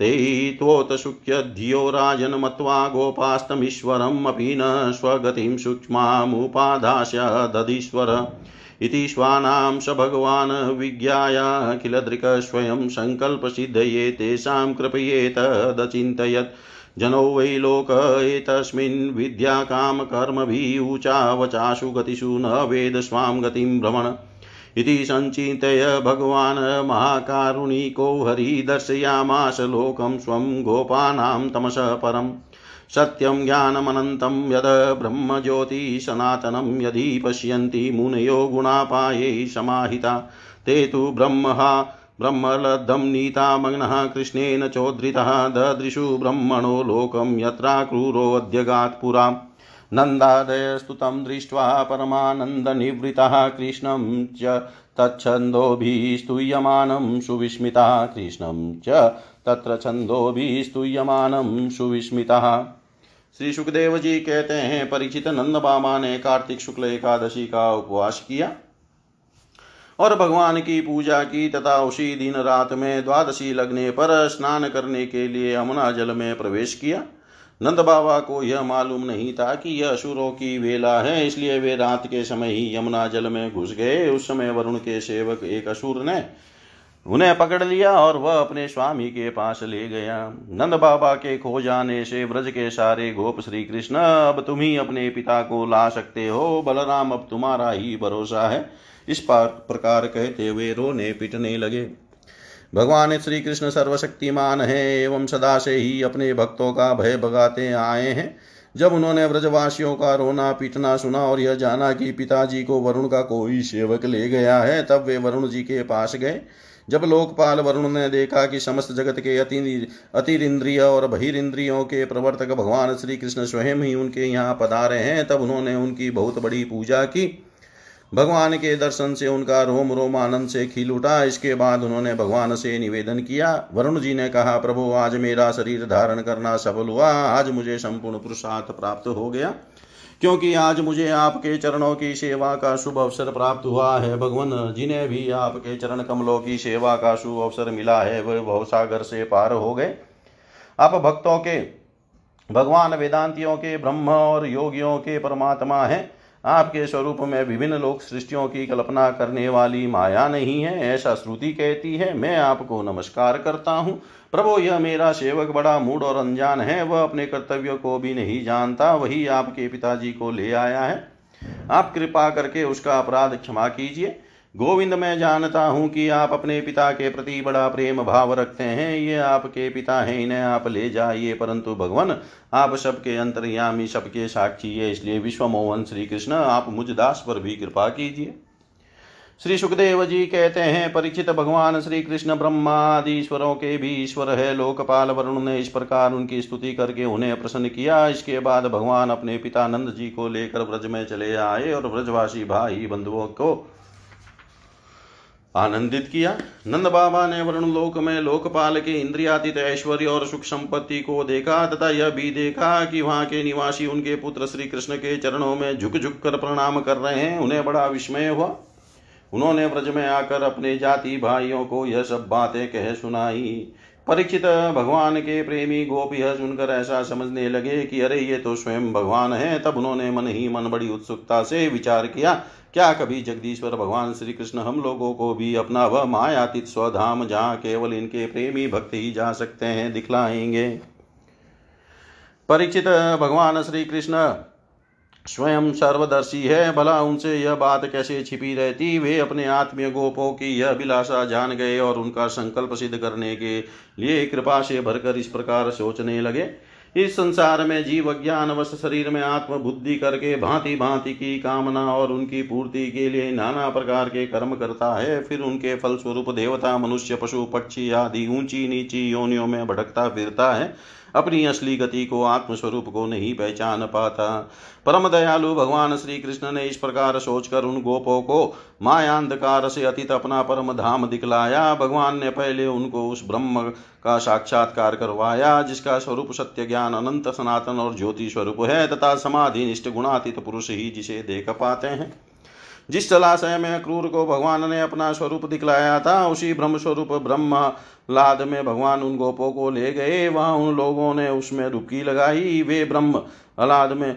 ते त्वोतशुक्यधियो राजन् मत्वा गोपास्तमीश्वरम् अपि न स्वगतिं सूक्ष्मामुपादास्य दधीश्वर इति श्वानां स भगवान् विज्ञायाखिलदृक् सङ्कल्पसिद्धये तेषां कृपयेतदचिन्तयत् जनो वै लोक एतस्मिन् ऊचावचाशु गतिषु न वेद स्वां गतिं भ्रमण। इति सञ्चिन्तय भगवान् महाकारुणिको हरि दर्शयामास लोकं स्वं गोपानां तमसः परम् सत्यं ज्ञानमनन्तं यद् ब्रह्मज्योतिसनातनं यदि पश्यन्ति मुनयो गुणापायै समाहिता। ते तु ब्रह्महा ब्रह्मलब्धं नीता मग्नः कृष्णेन चोद्धृतः ददृशु ब्रह्मणो लोकं पुरा। नन्दादयस्तु तं दृष्ट्वा परमानन्दनिवृतः कृष्णं च तच्छन्दोभिस्तूयमानं सुविस्मितः कृष्णं च तत्र छन्दोभिस्तूयमानं सुविस्मितः। श्री सुखदेव जी कहते हैं, परिचित नंद बाबा ने कार्तिक शुक्ल एकादशी का उपवास किया और भगवान की पूजा की तथा उसी दिन रात में द्वादशी लगने पर स्नान करने के लिए यमुना जल में प्रवेश किया। नंद बाबा को यह मालूम नहीं था कि यह असुरों की वेला है, इसलिए वे रात के समय ही यमुना जल में घुस गए। उस समय वरुण के सेवक एक असुर ने उन्हें पकड़ लिया और वह अपने स्वामी के पास ले गया। नंद बाबा के खो जाने से ब्रज के सारे गोप श्री कृष्ण, अब तुम ही अपने पिता को ला सकते हो, बलराम, अब तुम्हारा ही भरोसा है। इस प्रकार कहते हुए रोने पिटने लगे। भगवान श्री कृष्ण सर्वशक्तिमान है एवं सदा से ही अपने भक्तों का भय भगाते आए हैं। जब उन्होंने व्रजवासियों का रोना, पीटना सुना और यह जाना कि पिताजी को वरुण का कोई सेवक ले गया है, तब वे वरुण जी के पास गए। जब लोकपाल वरुण ने देखा कि समस्त जगत के अति अतिरिंद्रिय और बहिरिंद्रियों के प्रवर्तक भगवान श्री कृष्ण स्वयं ही उनके यहाँ पधारे हैं, तब उन्होंने उनकी बहुत बड़ी पूजा की। भगवान के दर्शन से, उनका रोम रोम आनंद से खिल उठा। इसके बाद उन्होंने भगवान से निवेदन किया। वरुण जी ने कहा, प्रभु, आज मेरा शरीर धारण करना सफल हुआ। आज मुझे संपूर्ण पुरुषार्थ प्राप्त हो गया। क्योंकि आज मुझे आपके चरणों की सेवा का शुभ अवसर प्राप्त हुआ है। भगवान जिन्हें भी आपके चरण कमलों की सेवा का शुभ अवसर मिला है। वह भवसागर से पार हो गए। आप भक्तों के, भगवान वेदांतियों के, ब्रह्म और योगियों के परमात्मा हैं। आपके स्वरूप में विभिन्न लोक सृष्टियों की कल्पना करने वाली माया नहीं है, ऐसा श्रुति कहती है। मैं आपको नमस्कार करता हूँ। प्रभो, यह मेरा सेवक बड़ा मूड और अनजान है। वह अपने कर्तव्य को भी नहीं जानता, वही आपके पिताजी को ले आया है। आप कृपा करके उसका अपराध क्षमा कीजिए। गोविंद, मैं जानता हूँ कि आप अपने पिता के प्रति बड़ा प्रेम भाव रखते हैं। ये आपके पिता हैं, इन्हें आप ले जाइए। परंतु भगवान, आप सबके अंतर्यामी, सबके साक्षी है। इसलिए विश्व मोहन श्री कृष्ण आप मुझ दास पर भी कृपा कीजिए। श्री सुखदेव जी कहते हैं, परिचित भगवान श्री कृष्ण ब्रह्मा आदि ईश्वरों के भी ईश्वर है। लोकपाल वरुण ने इस प्रकार उनकी स्तुति करके उन्हें प्रसन्न किया। इसके बाद भगवान अपने पिता नंद जी को लेकर ब्रज में चले आए और ब्रजवासी भाई बंधुओं को आनंदित किया। नंद बाबा ने वरुण लोक में लोकपाल के इंद्रियातीत ऐश्वर्य और सुख संपत्ति को देखा तथा यह भी देखा कि वहाँ के निवासी उनके पुत्र श्री कृष्ण के चरणों में झुक झुक कर प्रणाम कर रहे हैं। उन्हें बड़ा विस्मय हुआ। उन्होंने व्रज में आकर अपने जाति भाइयों को यह सब बातें कह सुनाई। परीक्षित भगवान के प्रेमी गोप यह सुनकर ऐसा समझने लगे कि अरे, ये तो स्वयं भगवान है। तब उन्होंने मन ही मन बड़ी उत्सुकता से विचार किया। क्या कभी जगदीश्वर भगवान श्री कृष्ण हम लोगों को भी अपना वह मायातीत स्वधाम जहाँ केवल इनके प्रेमी भक्त ही जा सकते हैं, दिखलाएँगे? परिचित भगवान श्री कृष्ण स्वयं सर्वदर्शी है, भला उनसे यह बात कैसे छिपी रहती? वे अपने आत्मीय गोपों की यह अभिलाषा जान गए और उनका संकल्प सिद्ध करने के लिए कृपा से भरकर इस प्रकार सोचने लगे। इस संसार में जीव ज्ञान वश शरीर में आत्म बुद्धि करके भांति भांति की कामना और उनकी पूर्ति के लिए नाना प्रकार के कर्म करता है, फिर उनके फल स्वरूप देवता, मनुष्य, पशु, पक्षी आदि ऊँची नीची योनियों में भटकता फिरता है। अपनी असली गति को, आत्मस्वरूप को नहीं पहचान पाता। परम दयालु भगवान श्री कृष्ण ने इस प्रकार सोचकर उन गोपों को मायांधकार से अतीत अपना परम धाम दिखलाया। भगवान ने पहले उनको उस ब्रह्म का साक्षात्कार करवाया, जिसका स्वरूप सत्य ज्ञान अनंत सनातन और ज्योति स्वरूप है, तथा समाधि निष्ठ गुणातीत पुरुष ही जिसे देख पाते हैं। जिस जलाशय में क्रूर को भगवान ने अपना स्वरूप दिखलाया था, उसी ब्रह्म स्वरूप ब्रह्म लाद में भगवान उन गोपों को ले गए। वहाँ उन लोगों ने उसमें डुबकी लगाई। वे ब्रह्म अलाद में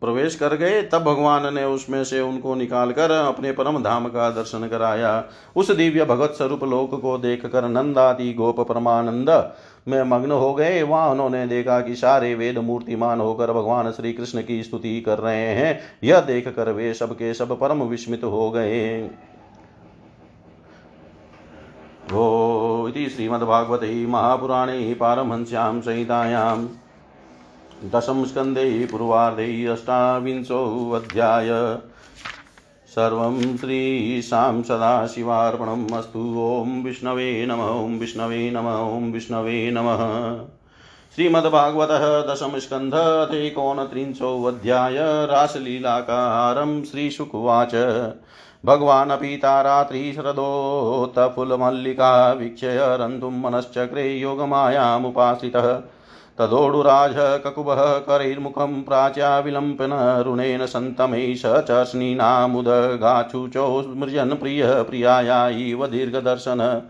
प्रवेश कर गए। तब भगवान ने उसमें से उनको निकालकर अपने परम धाम का दर्शन कराया। उस दिव्य भगवत स्वरूप लोक को देख देखकर नंदादि गोप परमानंद में मग्न हो गए। वहाँ उन्होंने देखा कि सारे वेद मूर्तिमान होकर भगवान श्री कृष्ण की स्तुति कर रहे हैं। यह देख कर वे सबके सब परम विस्मित हो गए। ओ, इति श्रीमद्भागवते महापुराणे पारमहंस्यां संहितायां दशमस्कन्धे पूर्वार्धे अष्टाविंशोऽध्याय सर्वं श्रीशां सदाशिवार्पणम् अस्तु। ॐ विष्णवे नमः, ॐ विष्णवे नमः, ॐ विष्णवे नमः। श्रीमद्भागवतः दशमस्कन्ध अथैकोनत्रिंशोऽध्याय रासलीलाकारं श्रीशुकुवाच। भगवानपि तारात्रिशरदोत्तफुलमल्लिका वीक्षय रन्तुं मनश्चक्रे योगमायामुपाश्रितः। तदोडुराज ककुभः करैर्मुखं प्राच्या विलम्पन रुणेन सन्तमै स च स्नीनामुदगाचुचो स्मृजन् प्रियः प्रियाया इव दीर्घदर्शन।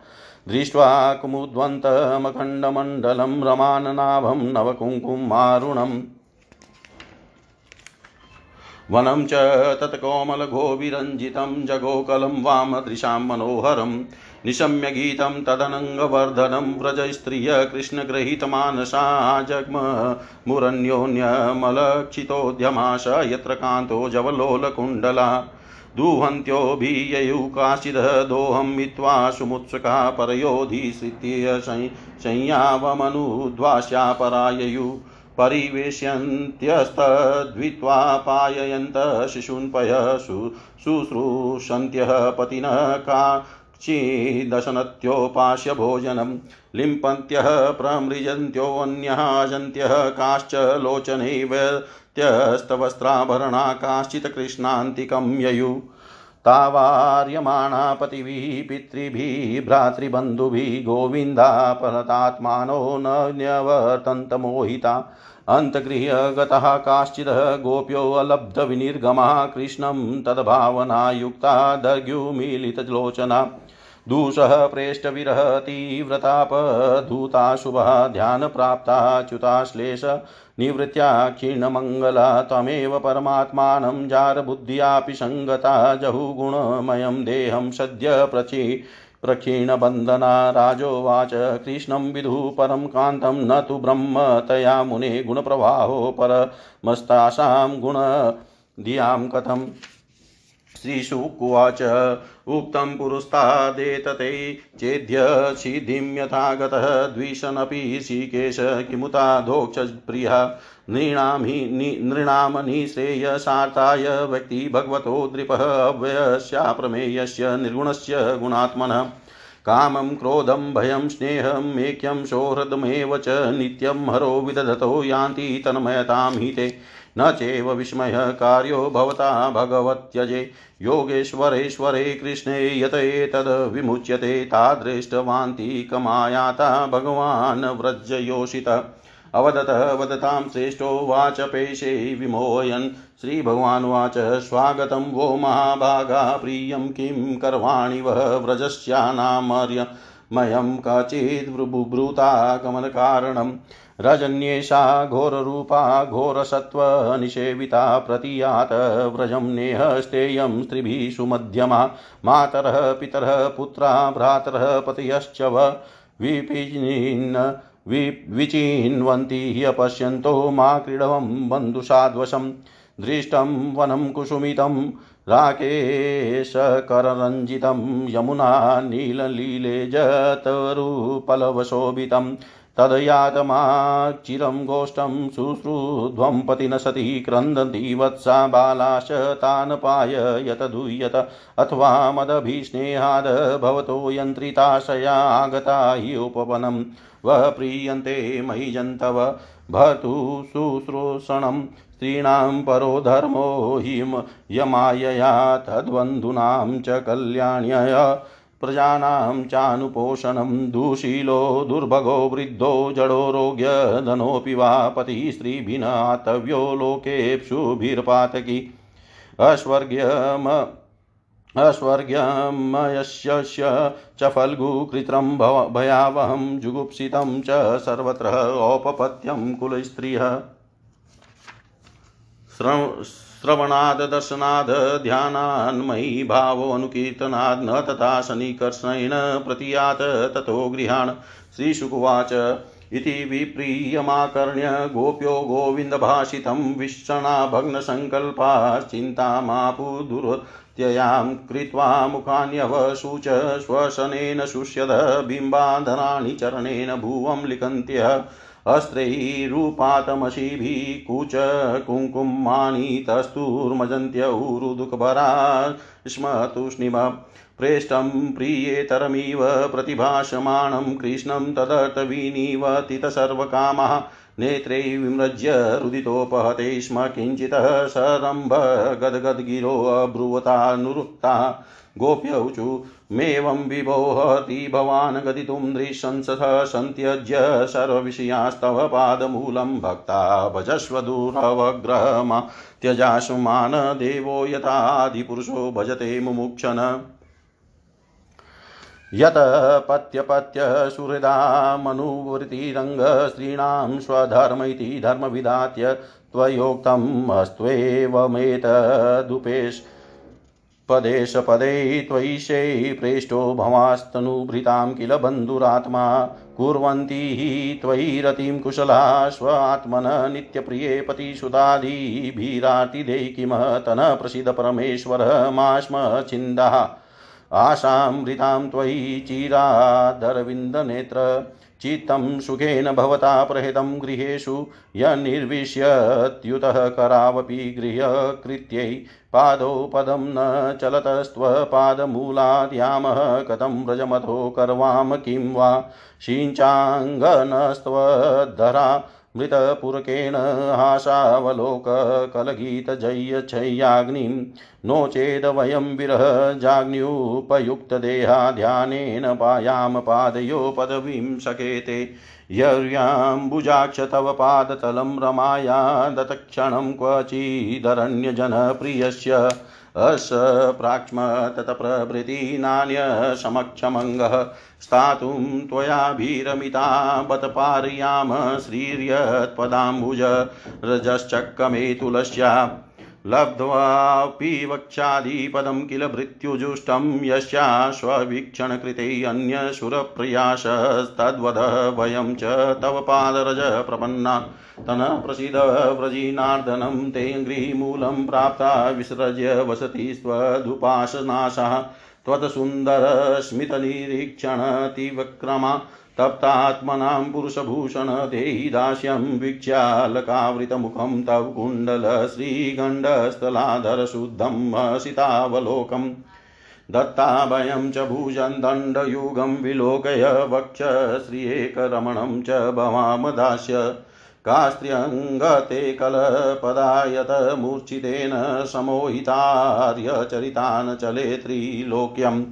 दृष्ट्वा कुमुद्वन्तमखण्डमण्डलं रमाननाभं नवकुङ्कुमारुणम्। वनं च तत्कोमलगोविरञ्जितं जगोकलं वामदृशां मनोहरम्। निशम्य गीतं तदनङ्गवर्धनं व्रजस्त्रिय कृष्णगृहीतमानसा जग्मुरन्योन्यमलक्षितोद्यमाश यत्र कान्तो जवलोलकुण्डला दुहन्त्योभिययु काचिदोऽहं मित्वा सुमुत्सुका परयोधिश्रित्य संयावमनुद्वास्या पराययु परिवेश्यन्त्यस्तद्वित्वा पाययन्त शिशून्पय शुश्रूषन्त्यः पतिनः का चिदशनत्योपास्य भोजनं लिम्पन्त्यः प्रमृजन्त्योऽन्यः काश्च लोचनैवत्यस्तवस्त्राभरणा काश्चित् कृष्णान्तिकं ययु। तावार्यमाणा पतिभिः पितृभिः भ्रातृबन्धुभिः गोविन्दापहतात्मानो न न्यवर्तन्तमोहिता अन्तगृह्य गतः काश्चिदः गोप्योऽलब्धविनिर्गमः कृष्णं तद्भावनायुक्ता दर्ग्युमीलितलोचना दूषः प्रेष्टविरह तीव्रतापधूता शुभः ध्यानप्राप्ताच्युताश्लेष निवृत्त्या क्षीणमङ्गला त्वमेव परमात्मानं जारबुद्ध्यापि सङ्गता जहुगुणमयं देहं सद्य प्रचि प्रक्षीणबन्धना राजोवाच, कृष्णं विदुः परं कान्तं, न तु ब्रह्म तया मुने गुणप्रवाहो परमस्तासां गुणधियाँ कथम् श्रीशुकुवाच उक्तं पुरुस्तादेतते चेद्य सिद्धिं यथा गतः द्विषनपि ऋषिकेश किमुताधोक्षप्रियः नृणां हि व्यक्ति भगवतो नृपः अव्ययस्याप्रमेयस्य निर्गुणस्य गुणात्मनः। कामं, क्रोधं, भयं स्नेहम् ऐक्यं, सौहृदमेव च नित्यं हरो विदधतो यान्ति तन्मयतां हि ते न चैव विस्मयः कार्यो भवता भगवत्यजे। योगेश्वरेश्वरे कृष्णे यत एतद् विमुच्यते। तादृष्टवान्तिकमायाता भगवान् व्रजयोषितः। अवदतः वदतां श्रेष्ठो वाचपेशे विमोहयन्। श्रीभगवानुवाच, स्वागतं वो महाभागा, प्रियं किं करवाणि वः व्रजस्यानामर्यमयं काचिद्ब्रूतागमनकारणम् रजन्येषा घोररूपा घोरसत्त्वनिषेविता प्रतीयात व्रजं नेहस्तेयं स्त्रिभिः सुमध्यमा मातरः, पितरः, पुत्रा, भ्रातरः पतयश्च व विपिन् विचिन्वन्ति ह्यपश्यन्तो मा क्रीडवं बन्धुसाद्वशं दृष्टं वनं कुसुमितं राकेशकररञ्जितं यमुना नीललीलेजतरुपलवशोभितं तदयातमाचिरं गोष्ठं शुश्रुध्वं पतिनसति क्रन्दन्ति वत्सा बालाश तान् यतदूयत अथवा मदभिस्नेहाद् भवतो यन्त्रिताशया हि उपवनं। वः प्रीयन्ते मयि जन्तव भतु शुश्रूषणं। स्त्रीणां परो धर्मो हि यमायया तद्बन्धूनां च कल्याण्यय प्रजानां चानुपोषणं दुशीलो, दुर्भगो वृद्धो, जडो रोग्यधनोऽपि वा पतिः स्त्रीभिनातव्यो लोकेप्सुभिर्पातकी अस्वर्ग्यम अस्वर्ग्यमयस्य च फल्गुकृत्रं भयावहं जुगुप्सितं च सर्वत्र औपपत्यं कुलस्त्रियः। श्रवणाद् दर्शनाद् ध्यानान्मयी भावोऽनुकीर्तनाद्, न तथा सन्निकर्षेण प्रतीयात् ततो गृहाण। श्रीशुकुवाच, इति विप्रियमाकर्ण्य गोप्यो गोविन्दभाषितं विश्रणा भग्नसङ्कल्पाश्चिन्तामापुदुरत्ययां कृत्वा मुखान्यवशुच श्वसनेन शुष्यद बिम्बाधराणि चरणेन भुवं लिखन्त्यः। अस्त्रैरूपातमशिभिः कुच कुङ्कुमानि तस्तुर्मजन्त्यौरुदुःखभरा स्म तूष्णिम प्रेष्टं प्रियेतरमिव प्रतिभाषमाणं कृष्णं तदर्थविनिवतित सर्वकामः नेत्रे विमृज्य रुदितोपहते स्म किञ्चित् सरम्भ गद्गद्गिरो अब्रुवतानुरुक्ता गोप्यौचु मेवं विभोहति भवान् गदितुं दृशंसः सन्त्यज्य सर्वविषयास्तव पादमूलं भक्ता भजस्व दुरवग्रहमा त्यजासुमान देवो यथादिपुरुषो भजते मुमुक्षन्। यत पत्यपत्यसुहृदामनुवृत्तिरङ्गस्त्रीणां स्वधर्म इति धर्मविधात्य त्वयोक्तम् पदेशपदे त्वयिषे प्रेष्टो भवास्तनुभृतां किल बन्धुरात्मा, कुर्वन्ती हि त्वयि रतिं कुशला स्वात्मन नित्यप्रिये पतिसुतादिभिरातिदे किम तन प्रसीद परमेश्वर मा स्म छिन्दाः आशामृतां त्वयि चिरादरविन्दनेत्र चित्तं सुखेन भवता प्रहितं गृहेषु यन्निर्विश्यत्युतः करावपि गृहकृत्यै पादौ पदं न चलतस्त्वपादमूलाद्यामः कथं व्रजमथो कर्वाम किं वा शिञ्चाङ्गनस्त्वद्धरा मृतपुरकेण हासावलोककलगीतजय्यच्छय्याग्निं नो चेद् वयं विरहजाग्न्युपयुक्तदेहा ध्यानेन पायाम पादयो पदवीं सकेते यर्याम्बुजाक्ष तव पादतलं रमाया दतक्षणं क्वचिदरण्यजनप्रियस्य अस प्राक्ष्म तत्प्रभृति नान्यसमक्षमङ्गः स्थातुं त्वयाभिरमिता बत पारयाम श्रीर्यत्पदाम्बुज। रजश्चक्रमे तुलस्या लब्ध्वापि वक्षादिपदं किल मृत्युजुष्टं यस्याश्ववीक्षणकृते अन्यशुरप्रयासस्तद्वद वयं च तव पादरज प्रपन्ना तन प्रसीद व्रजीनार्दनं ते गृहीमूलं प्राप्ता विसृज्य वसति स्वदुपासनाशः त्वत्सुन्दरस्मितनिरीक्षणतिवक्रमा तप्तात्मनां पुरुषभूषण देहि दास्यं वीक्ष्यालकावृतमुखं तव कुण्डलश्रीगण्डस्थलाधरशुद्धं हसितावलोकम् दत्ताभयं च दण्डयुगं विलोकय वक्ष श्रियेकरमणं च भवाम दास्य। कास्त्र्यङ्गते कलपदायतमूर्छितेन समोहितार्यचरितान् चले त्रिलोक्यम्।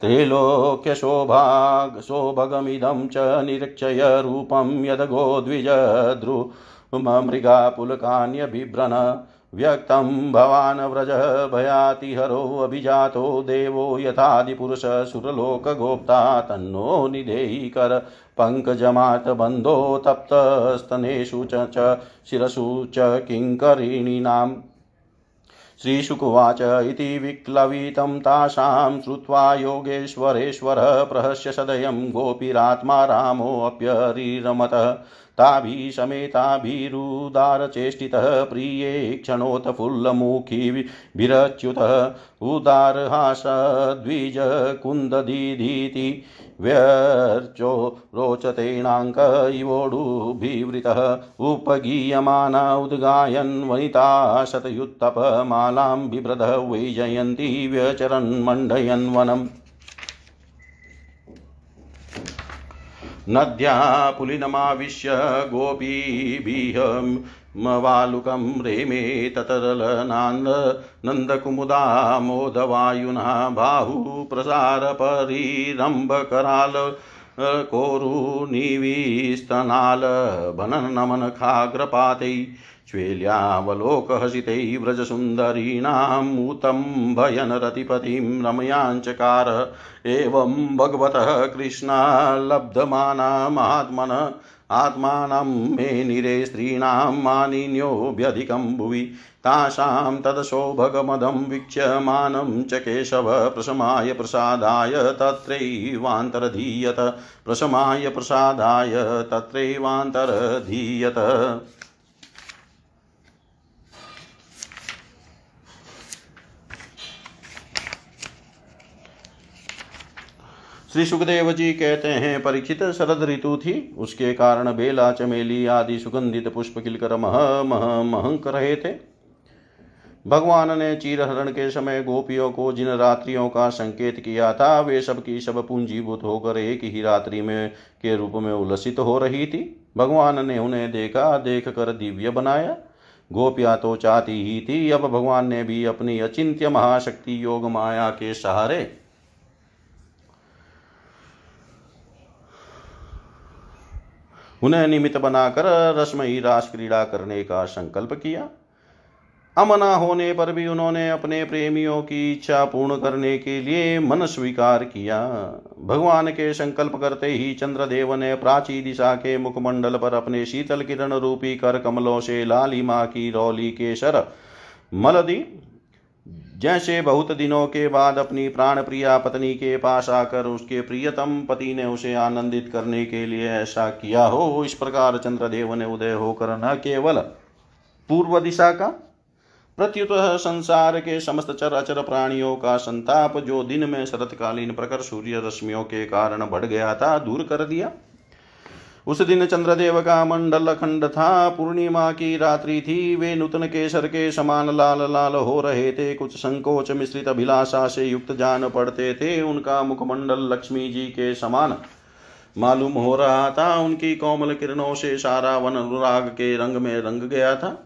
त्रैलोक्यशोभाग शोभगमिदं च निरीक्षय रूपं यदगोद्विजद्रुममृगापुलकान्यबिभ्रन व्यक्तं भवान् व्रज भयातिहरोऽभिजातो देवो यथादिपुरुषसुरलोकगोप्ता तन्नो निधेयिकर पङ्कजमातबन्धो तप्तस्तनेषु च शिरसु च किङ्करिणीनाम् श्रीशुकुवाच इति विक्लवितं तासां श्रुत्वा योगेश्वरेश्वरः प्रहस्य सदयं गोपीरात्मा रामोऽप्यरिरमत। ताभिः समेताभिरुदारचेष्टितः प्रिये क्षणोत्फुल्लमुखीभिरच्युतः उदारहासद्विजकुन्ददीधीति व्यर्चो रोचतेणाङ्क इवोडुभिवृतः उपगीयमाना उद्गायन् वनिता शतयुत्तपमालां बिभ्रदः वैजयन्ती व्यचरन् मण्डयन् वनम् नद्या पुलिनमाविश्य गोपीभिः मवालुकं रेमे ततरलनान्द नन्दकुमुदा मोदवायुना बाहुप्रसारपरिरम्भकराल कोरुनिविस्तनालभननमनखाग्रपातै श्वेल्यावलोकहसितै व्रजसुन्दरीणामूतं भयनरतिपतिं रमयाञ्चकार एवं भगवतः कृष्णाल्लब्धमाना महात्मन आत्मानं मे निरे स्त्रीणां मानिन्योऽभ्यधिकं भुवि तासां तदशोभगमदं वीक्ष्यमानं च केशव प्रशमाय प्रसादाय तत्रैवान्तरधीयत प्रशमाय प्रसादाय तत्रैवान्तरधीयत श्री सुखदेव जी कहते हैं परीक्षित शरद ऋतु थी। उसके कारण बेला, चमेली आदि सुगंधित पुष्प खिलकर मह मह, महंक रहे थे। भगवान ने चीरहरण के समय गोपियों को जिन रात्रियों का संकेत किया था, वे सब की सब पूंजीभूत होकर एक ही रात्रि में के रूप में उल्लसित हो रही थी। भगवान ने उन्हें देखा देख कर दिव्य बनाया। गोपिया तो चाहती ही थी। अब भगवान ने भी अपनी अचिंत्य महाशक्ति योग माया के सहारे उन्हें निमित्त बनाकर रसमयी रास क्रीड़ा करने का संकल्प किया। अमना होने पर भी उन्होंने अपने प्रेमियों की इच्छा पूर्ण करने के लिए मन स्वीकार किया। भगवान के संकल्प करते ही चंद्रदेव ने प्राची दिशा के मुखमंडल पर अपने शीतल किरण रूपी कर कमलों से लालिमा की रौली केसर मल दी। जैसे बहुत दिनों के बाद अपनी प्राण प्रिया पत्नी के पास आकर उसके प्रियतम पति ने उसे आनंदित करने के लिए ऐसा किया हो, इस प्रकार चंद्रदेव ने उदय होकर न केवल पूर्व दिशा का, प्रत्युत संसार के समस्त चर अचर प्राणियों का संताप जो दिन में शरतकालीन प्रखर सूर्य रश्मियों के कारण बढ़ गया था, दूर कर दिया। उस दिन चंद्रदेव का मंडल अखंड था, पूर्णिमा की रात्रि थी, वे नूतन केसर के समान लाल लाल हो रहे थे, कुछ संकोच मिश्रित अभिलाषा से युक्त जान पड़ते थे, उनका मुखमंडल लक्ष्मी जी के समान। मालूम हो रहा था उनकी कोमल किरणों से सारा वन अनुराग के रंग में रंग गया था।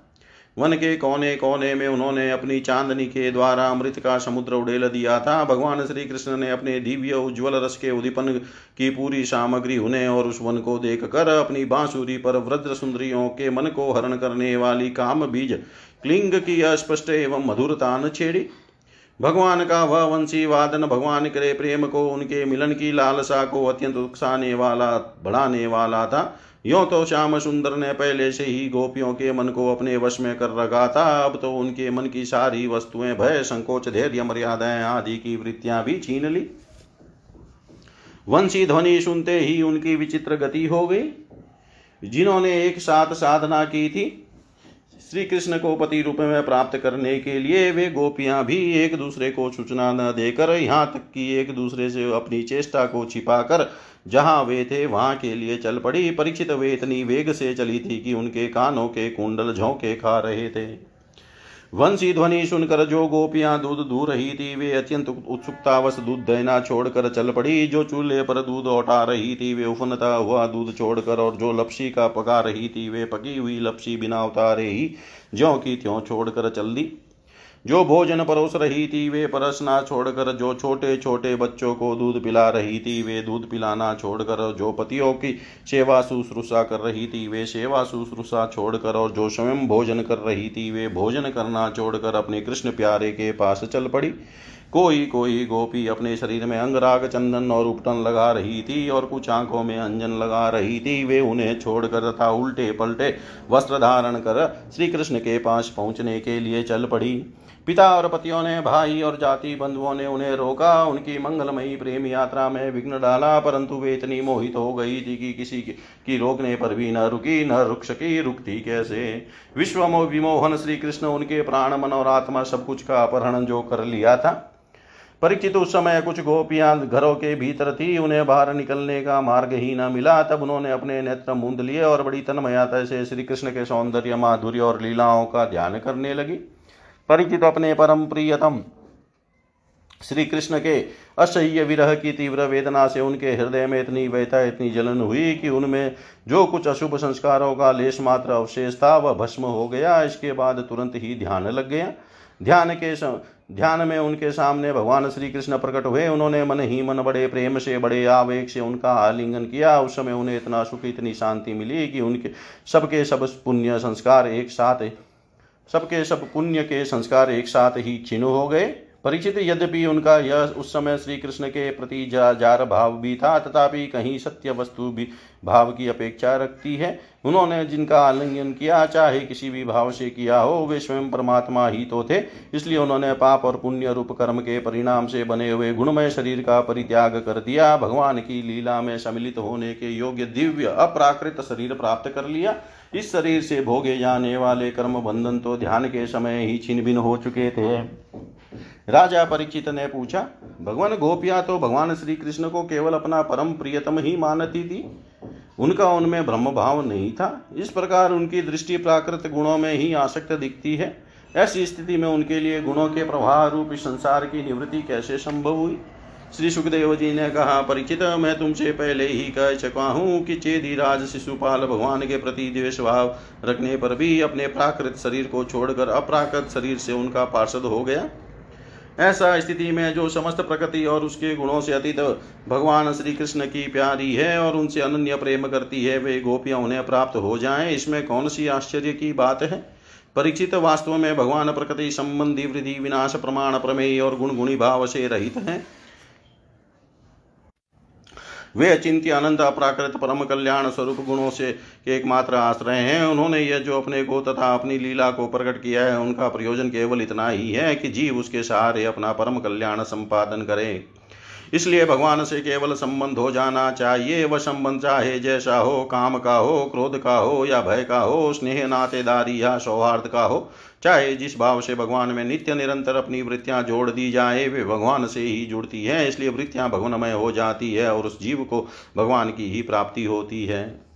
वन के कोने कोने में उन्होंने अपनी चांदनी के द्वारा अमृत का समुद्र उड़ेल दिया था। भगवान श्री कृष्ण ने अपने दिव्य उज्ज्वल रस के उदीपन की पूरी सामग्री उन्हें और उस वन को देख कर अपनी बांसुरी पर वृद्ध सुंदरियों के मन को हरण करने वाली काम बीज, क्लिंग की अस्पष्ट एवं मधुरता न छेड़ी। भगवान का वह वंशी वादन, भगवान के प्रेम को, उनके मिलन की लालसा को अत्यंत उकसाने वाला, बढ़ाने वाला था। यो तो श्याम सुंदर ने पहले से ही गोपियों के मन को अपने वश में कर रखा था। अब तो उनके मन की सारी वस्तुएँ भय, संकोच, धैर्य, मर्यादाएँ आदि की वृत्तियाँ भी छीन ली। वंशी ध्वनि सुनते ही उनकी विचित्र गति हो गई। जिन्होंने एक साथ साधना की थी श्री कृष्ण को पति रूप में प्राप्त करने के लिए वे गोपियाँ भी एक दूसरे को सूचना न देकर यहाँ तक कि एक दूसरे से अपनी चेष्टा को छिपाकर जहाँ वे थे, वहाँ के लिए चल पड़ी। परीक्षित वे इतनी वेग से चली थी कि उनके कानों के कुंडल झोंके खा रहे थे। वंशी ध्वनि सुनकर जो गोपियाँ दूध दू रही थी, वे अत्यंत उत्सुकतावश दूध देना छोड़कर चल पड़ी। जो चूल्हे पर दूध उठा रही थी, वे उफनता हुआ दूध छोड़कर और जो लपसी का पका रही थी, वे पकी हुई लपसी बिना उतारे ही ज्यों की त्यों छोड़कर चल दी। जो भोजन परोस रही थी, वे परसना छोड़कर जो छोटे छोटे बच्चों को दूध पिला रही थी, वे दूध पिलाना छोड़कर जो पतियों की सेवा शुश्रूषा कर रही थी, वे सेवा शुश्रूषा छोड़कर और जो स्वयं भोजन कर रही थी, वे भोजन करना छोड़कर अपने कृष्ण प्यारे के पास चल पड़ी। कोई कोई गोपी अपने शरीर में अंगराग चंदन और उपटन लगा रही थी और कुछ आँखों में अंजन लगा रही थी, वे उन्हें छोड़कर तथा उल्टे पलटे वस्त्र धारण कर श्री कृष्ण के पास पहुँचने के लिए चल पड़ी। पिता और पतियों ने, भाई और जाति बंधुओं ने उन्हें रोका, उनकी मंगलमयी प्रेम यात्रा में विघ्न डाला, परंतु वे इतनी मोहित हो गई थी कि किसी की रोकने पर भी न रुकी, न रुक सकी रुकती कैसे? विश्व विमोहन श्री कृष्ण उनके प्राण, मन और आत्मा सब कुछ का अपहरण जो कर लिया था। परीक्षित उस समय कुछ गोपियाँ घरों के भीतर थी, उन्हें बाहर निकलने का मार्ग ही न मिला। तब उन्होंने अपने नेत्र मूंद लिए और बड़ी तन्मयता से श्री कृष्ण के सौंदर्य, माधुर्य और लीलाओं का ध्यान करने लगी। परिचित अपने परम प्रियतम श्री कृष्ण के असह्य विरह की तीव्र वेदना से उनके हृदय में इतनी व्यथा, इतनी जलन हुई कि उनमें जो कुछ अशुभ संस्कारों का लेश मात्र अवशेष था, वह भस्म हो गया। इसके बाद तुरंत ही ध्यान लग गया। ध्यान के ध्यान में उनके सामने भगवान श्री कृष्ण प्रकट हुए। उन्होंने मन ही मन बड़े प्रेम से, बड़े आवेग से उनका आलिंगन किया। उस समय उन्हें इतना सुख, इतनी शांति मिली कि उनके सबके सब पुण्य संस्कार एक साथ सबके सब पुण्य के संस्कार एक साथ ही क्षीण हो गए। परिचित यद्यपि उनका यह उस समय श्री कृष्ण के प्रति जा, जार भाव भी था तथापि कहीं सत्य वस्तु भी भाव की अपेक्षा रखती है। उन्होंने जिनका आलिंगन किया चाहे किसी भी भाव से किया हो वे स्वयं परमात्मा ही तो थे। इसलिए उन्होंने पाप और पुण्य रूप कर्म के परिणाम से बने हुए गुणमय शरीर का परित्याग कर दिया। भगवान की लीला में सम्मिलित होने के योग्य दिव्य अपराकृत शरीर प्राप्त कर लिया। इस शरीर से भोगे जाने वाले कर्म बंधन तो ध्यान के समय ही छिन्न भिन्न हो चुके थे। राजा परीक्षित ने पूछा, भगवान गोपिया तो भगवान श्री कृष्ण को केवल अपना परम प्रियतम ही मानती थी? उनका उनमें ब्रह्म भाव नहीं था। इस प्रकार उनकी दृष्टि प्राकृत गुणों में ही आसक्त दिखती है। ऐसी स्थिति में उनके लिए गुणों के प्रवाह रूप संसार की निवृत्ति कैसे संभव हुई? श्री सुखदेव जी ने कहा, परिचित, मैं तुमसे पहले ही कह चुका हूँ कि चेदीराज शिशुपाल भगवान के प्रति द्वेष भाव रखने पर भी अपने प्राकृत शरीर को छोड़कर अप्राकृत शरीर से उनका पार्षद हो गया। ऐसा स्थिति में जो समस्त प्रकृति और उसके गुणों से अतीत भगवान श्री कृष्ण की प्यारी है और उनसे अनन्य प्रेम करती है, वे गोपियाँ उन्हें प्राप्त हो जाएँ, इसमें कौन सी आश्चर्य की बात है? परीक्षित वास्तव में भगवान प्रकृति संबंधी वृद्धि, विनाश, प्रमाण, प्रमेय और गुण गुणी भाव से रहित हैं। वे अचिंत्य अनंत अपराकृत, परम कल्याण स्वरूप गुणों से एकमात्र आश्रय हैं। उन्होंने यह जो अपने को तथा अपनी लीला को प्रकट किया है, उनका प्रयोजन केवल इतना ही है कि जीव उसके सहारे अपना परम कल्याण संपादन करे। इसलिए भगवान से केवल संबंध हो जाना चाहिए। वह संबंध चाहे जैसा हो, काम का हो, क्रोध का हो या भय का हो, स्नेह, नातेदारी या सौहार्द का हो चाहे जिस भाव से भगवान में नित्य निरंतर अपनी वृत्तियाँ जोड़ दी जाए, वे भगवान से ही जुड़ती है, इसलिए वृत्तियाँ भगवानमय हो जाती है और उस जीव को भगवान की ही प्राप्ति होती है।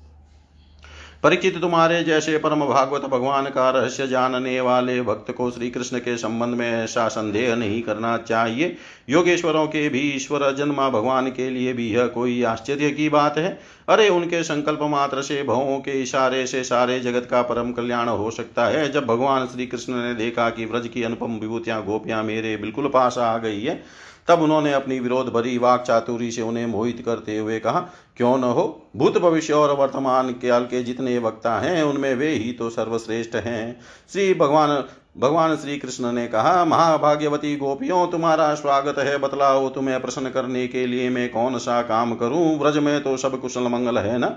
परिचित तुम्हारे जैसे परम भागवत भगवान का रहस्य जानने वाले भक्त को श्री कृष्ण के संबंध में ऐसा संदेह नहीं करना चाहिए। योगेश्वरों के भी ईश्वर जन्मा भगवान के लिए भी यह कोई आश्चर्य की बात है। अरे, उनके संकल्प मात्र से भवों के इशारे से सारे जगत का परम कल्याण हो सकता है। जब भगवान श्री कृष्ण ने देखा कि व्रज की अनुपम विभूतियाँ गोपियाँ मेरे बिल्कुल पास आ गई है तब उन्होंने अपनी विरोध भरी वाक चातुरी से उन्हें मोहित करते हुए कहा, क्यों न हो? भूत भविष्य और वर्तमान काल के जितने वक्ता हैं, उनमें वे ही तो सर्वश्रेष्ठ हैं। श्री भगवान भगवान श्री कृष्ण ने कहा, महाभाग्यवती गोपियों, तुम्हारा स्वागत है। बतलाओ, तुम्हें प्रसन्न करने के लिए मैं कौन सा काम करूँ? व्रज में तो सब कुशल मंगल है ना?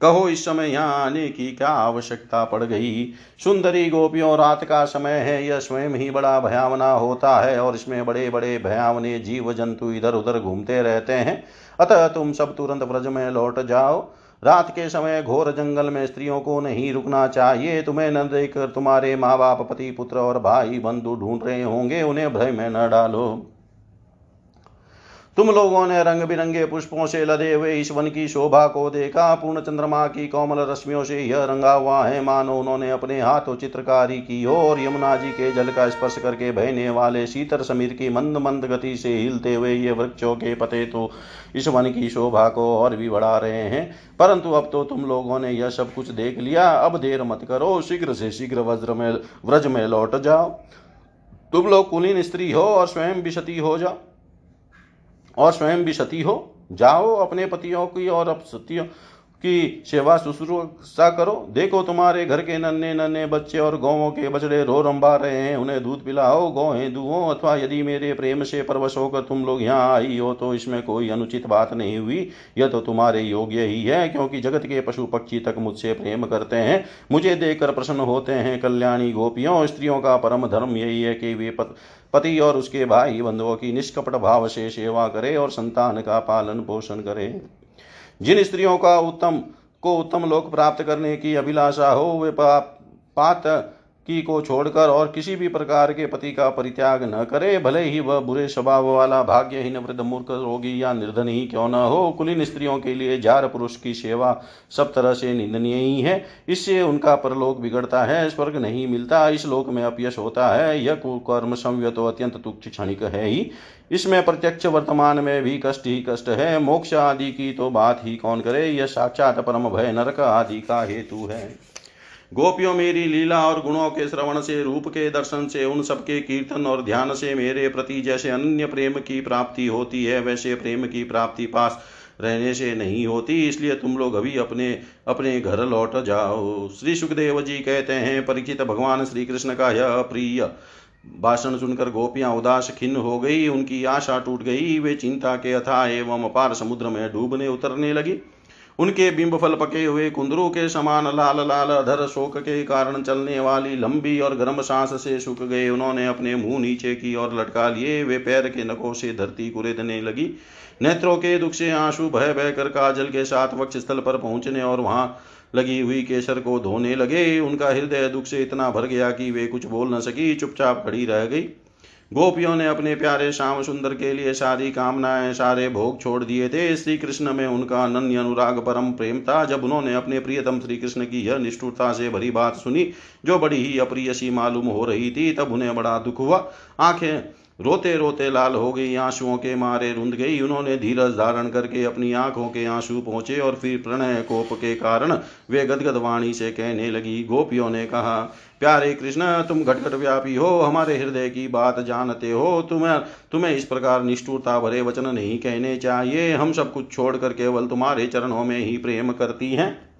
कहो इस समय यहाँ आने की क्या आवश्यकता पड़ गई? सुंदरी गोपियों, रात का समय है, यह स्वयं ही बड़ा भयावना होता है और इसमें बड़े बड़े भयावने जीव जंतु इधर उधर घूमते रहते हैं। अतः तुम सब तुरंत व्रज में लौट जाओ। रात के समय घोर जंगल में स्त्रियों को नहीं रुकना चाहिए। तुम्हें न देखकर तुम्हारे माँ बाप पति, पुत्र और भाई बंधु ढूंढ रहे होंगे, उन्हें भय में न डालो। तुम लोगों ने रंग बिरंगे पुष्पों से लदे हुए इस वन की शोभा को देखा। पूर्ण चंद्रमा की कोमल रश्मियों से यह रंगा हुआ है। मानो उन्होंने अपने हाथों चित्रकारी की और यमुना जी के जल का स्पर्श करके बहने वाले शीतर समीर की मंद मंद गति से हिलते हुए ये वृक्षों के पते तो इस वन की शोभा को और भी बढ़ा रहे हैं। परंतु अब तो तुम लोगों ने यह सब कुछ देख लिया। अब देर मत करो। शीघ्र से शीघ्र वज्र में, व्रज में लौट जाओ। तुम लोग कुलीन स्त्री हो और स्वयं सती हो जाओ। और स्वयं भी सती हो जाओ अपने पतियों की और अपसतियों की सेवा शुश्रूषा करो। देखो तुम्हारे घर के नन्हे नन्हे बच्चे और गौों के बछड़े रो रंबा रहे हैं, उन्हें दूध पिलाओ, गौहें दुओ, अथवा यदि मेरे प्रेम से परवश होकर तुम लोग यहाँ आई हो तो इसमें कोई अनुचित बात नहीं हुई। यह तो तुम्हारे योग्य ही है, क्योंकि जगत के पशु पक्षी तक मुझसे प्रेम करते हैं। मुझे देखकर प्रसन्न होते हैं कल्याणी गोपियों, स्त्रियों का परम धर्म यही है कि वे पति और उसके भाई बंधुओं की निष्कपट भाव से सेवा करे और संतान का पालन पोषण करे। जिन स्त्रियों का उत्तम को उत्तम लोक प्राप्त करने की अभिलाषा हो वे पात की को छोड़कर और किसी भी प्रकार के पति का परित्याग न करे, भले ही वह बुरे स्वभाव वाला, भाग्यहीन वृद्ध मूर्ख, रोगी या निर्धन ही क्यों न हो, कुलीन स्त्रियों के लिए जार पुरुष की सेवा सब तरह से निंदनीय ही है। इससे उनका परलोक बिगड़ता है, स्वर्ग नहीं मिलता। इस लोक में अपयश होता है, यह कुकर्म संव्य तो अत्यंत तुच्छ क्षणिक है ही। इसमें प्रत्यक्ष वर्तमान में भी कष्ट ही कष्ट है। मोक्ष आदि की तो बात ही कौन करे, यह साक्षात परम भय नरक आदि का हेतु है। गोपियों मेरी लीला और गुणों के श्रवण से, रूप के दर्शन से, उन सबके कीर्तन और ध्यान से मेरे प्रति जैसे अन्य प्रेम की प्राप्ति होती है, वैसे प्रेम की प्राप्ति पास रहने से नहीं होती। इसलिए तुम लोग अभी अपने अपने घर लौट जाओ। श्री सुखदेव जी कहते हैं, परिचित भगवान श्री कृष्ण का यह प्रिय भाषण सुनकर गोपियाँ उदास खिन्न हो गई। उनकी आशा टूट गई। वे चिंता के अथा एवं अपार समुद्र में डूबने, उतरने लगी। उनके बिंब फल पके हुए कुंदरू के समान लाल लाल अधर शोक के कारण चलने वाली लंबी और गर्म सांस से सूख गए। उन्होंने अपने मुँह नीचे की ओर लटका लिए। वे पैर के नखों से धरती कुरेदने लगी। नेत्रों के दुख से आँसू भय बह कर काजल के साथ वक्ष स्थल पर पहुँचने और वहाँ लगी हुई केसर को धोने लगे। उनका हृदय दुख से इतना भर गया कि वे कुछ बोल न सकी। चुपचाप खड़ी रह गई। गोपियों ने अपने प्यारे श्याम सुंदर के लिए सारी कामनाएँ, सारे भोग छोड़ दिए थे। श्री कृष्ण में उनका अनन्य अनुराग परम प्रेम था। जब उन्होंने अपने प्रियतम श्री कृष्ण की यह निष्ठुरता से भरी बात सुनी, जो बड़ी ही अप्रिय सी मालूम हो रही थी, तब उन्हें बड़ा दुख हुआ। आँखें रोते रोते लाल हो गई, आंसुओं के मारे रुंध गई। उन्होंने धीरज धारण करके अपनी आँखों के आँसू पहुँचे और फिर प्रणय कोप के कारण वे गदगद वाणी से कहने लगी। गोपियों ने कहा, प्यारे कृष्ण, तुम घटघट व्यापी हो, हमारे हृदय की बात जानते हो। तुम्हें तुम्हें इस प्रकार निष्ठुरता भरे वचन नहीं कहने चाहिए। हम सब कुछ छोड़कर केवल तुम्हारे चरणों में ही प्रेम करती हैं।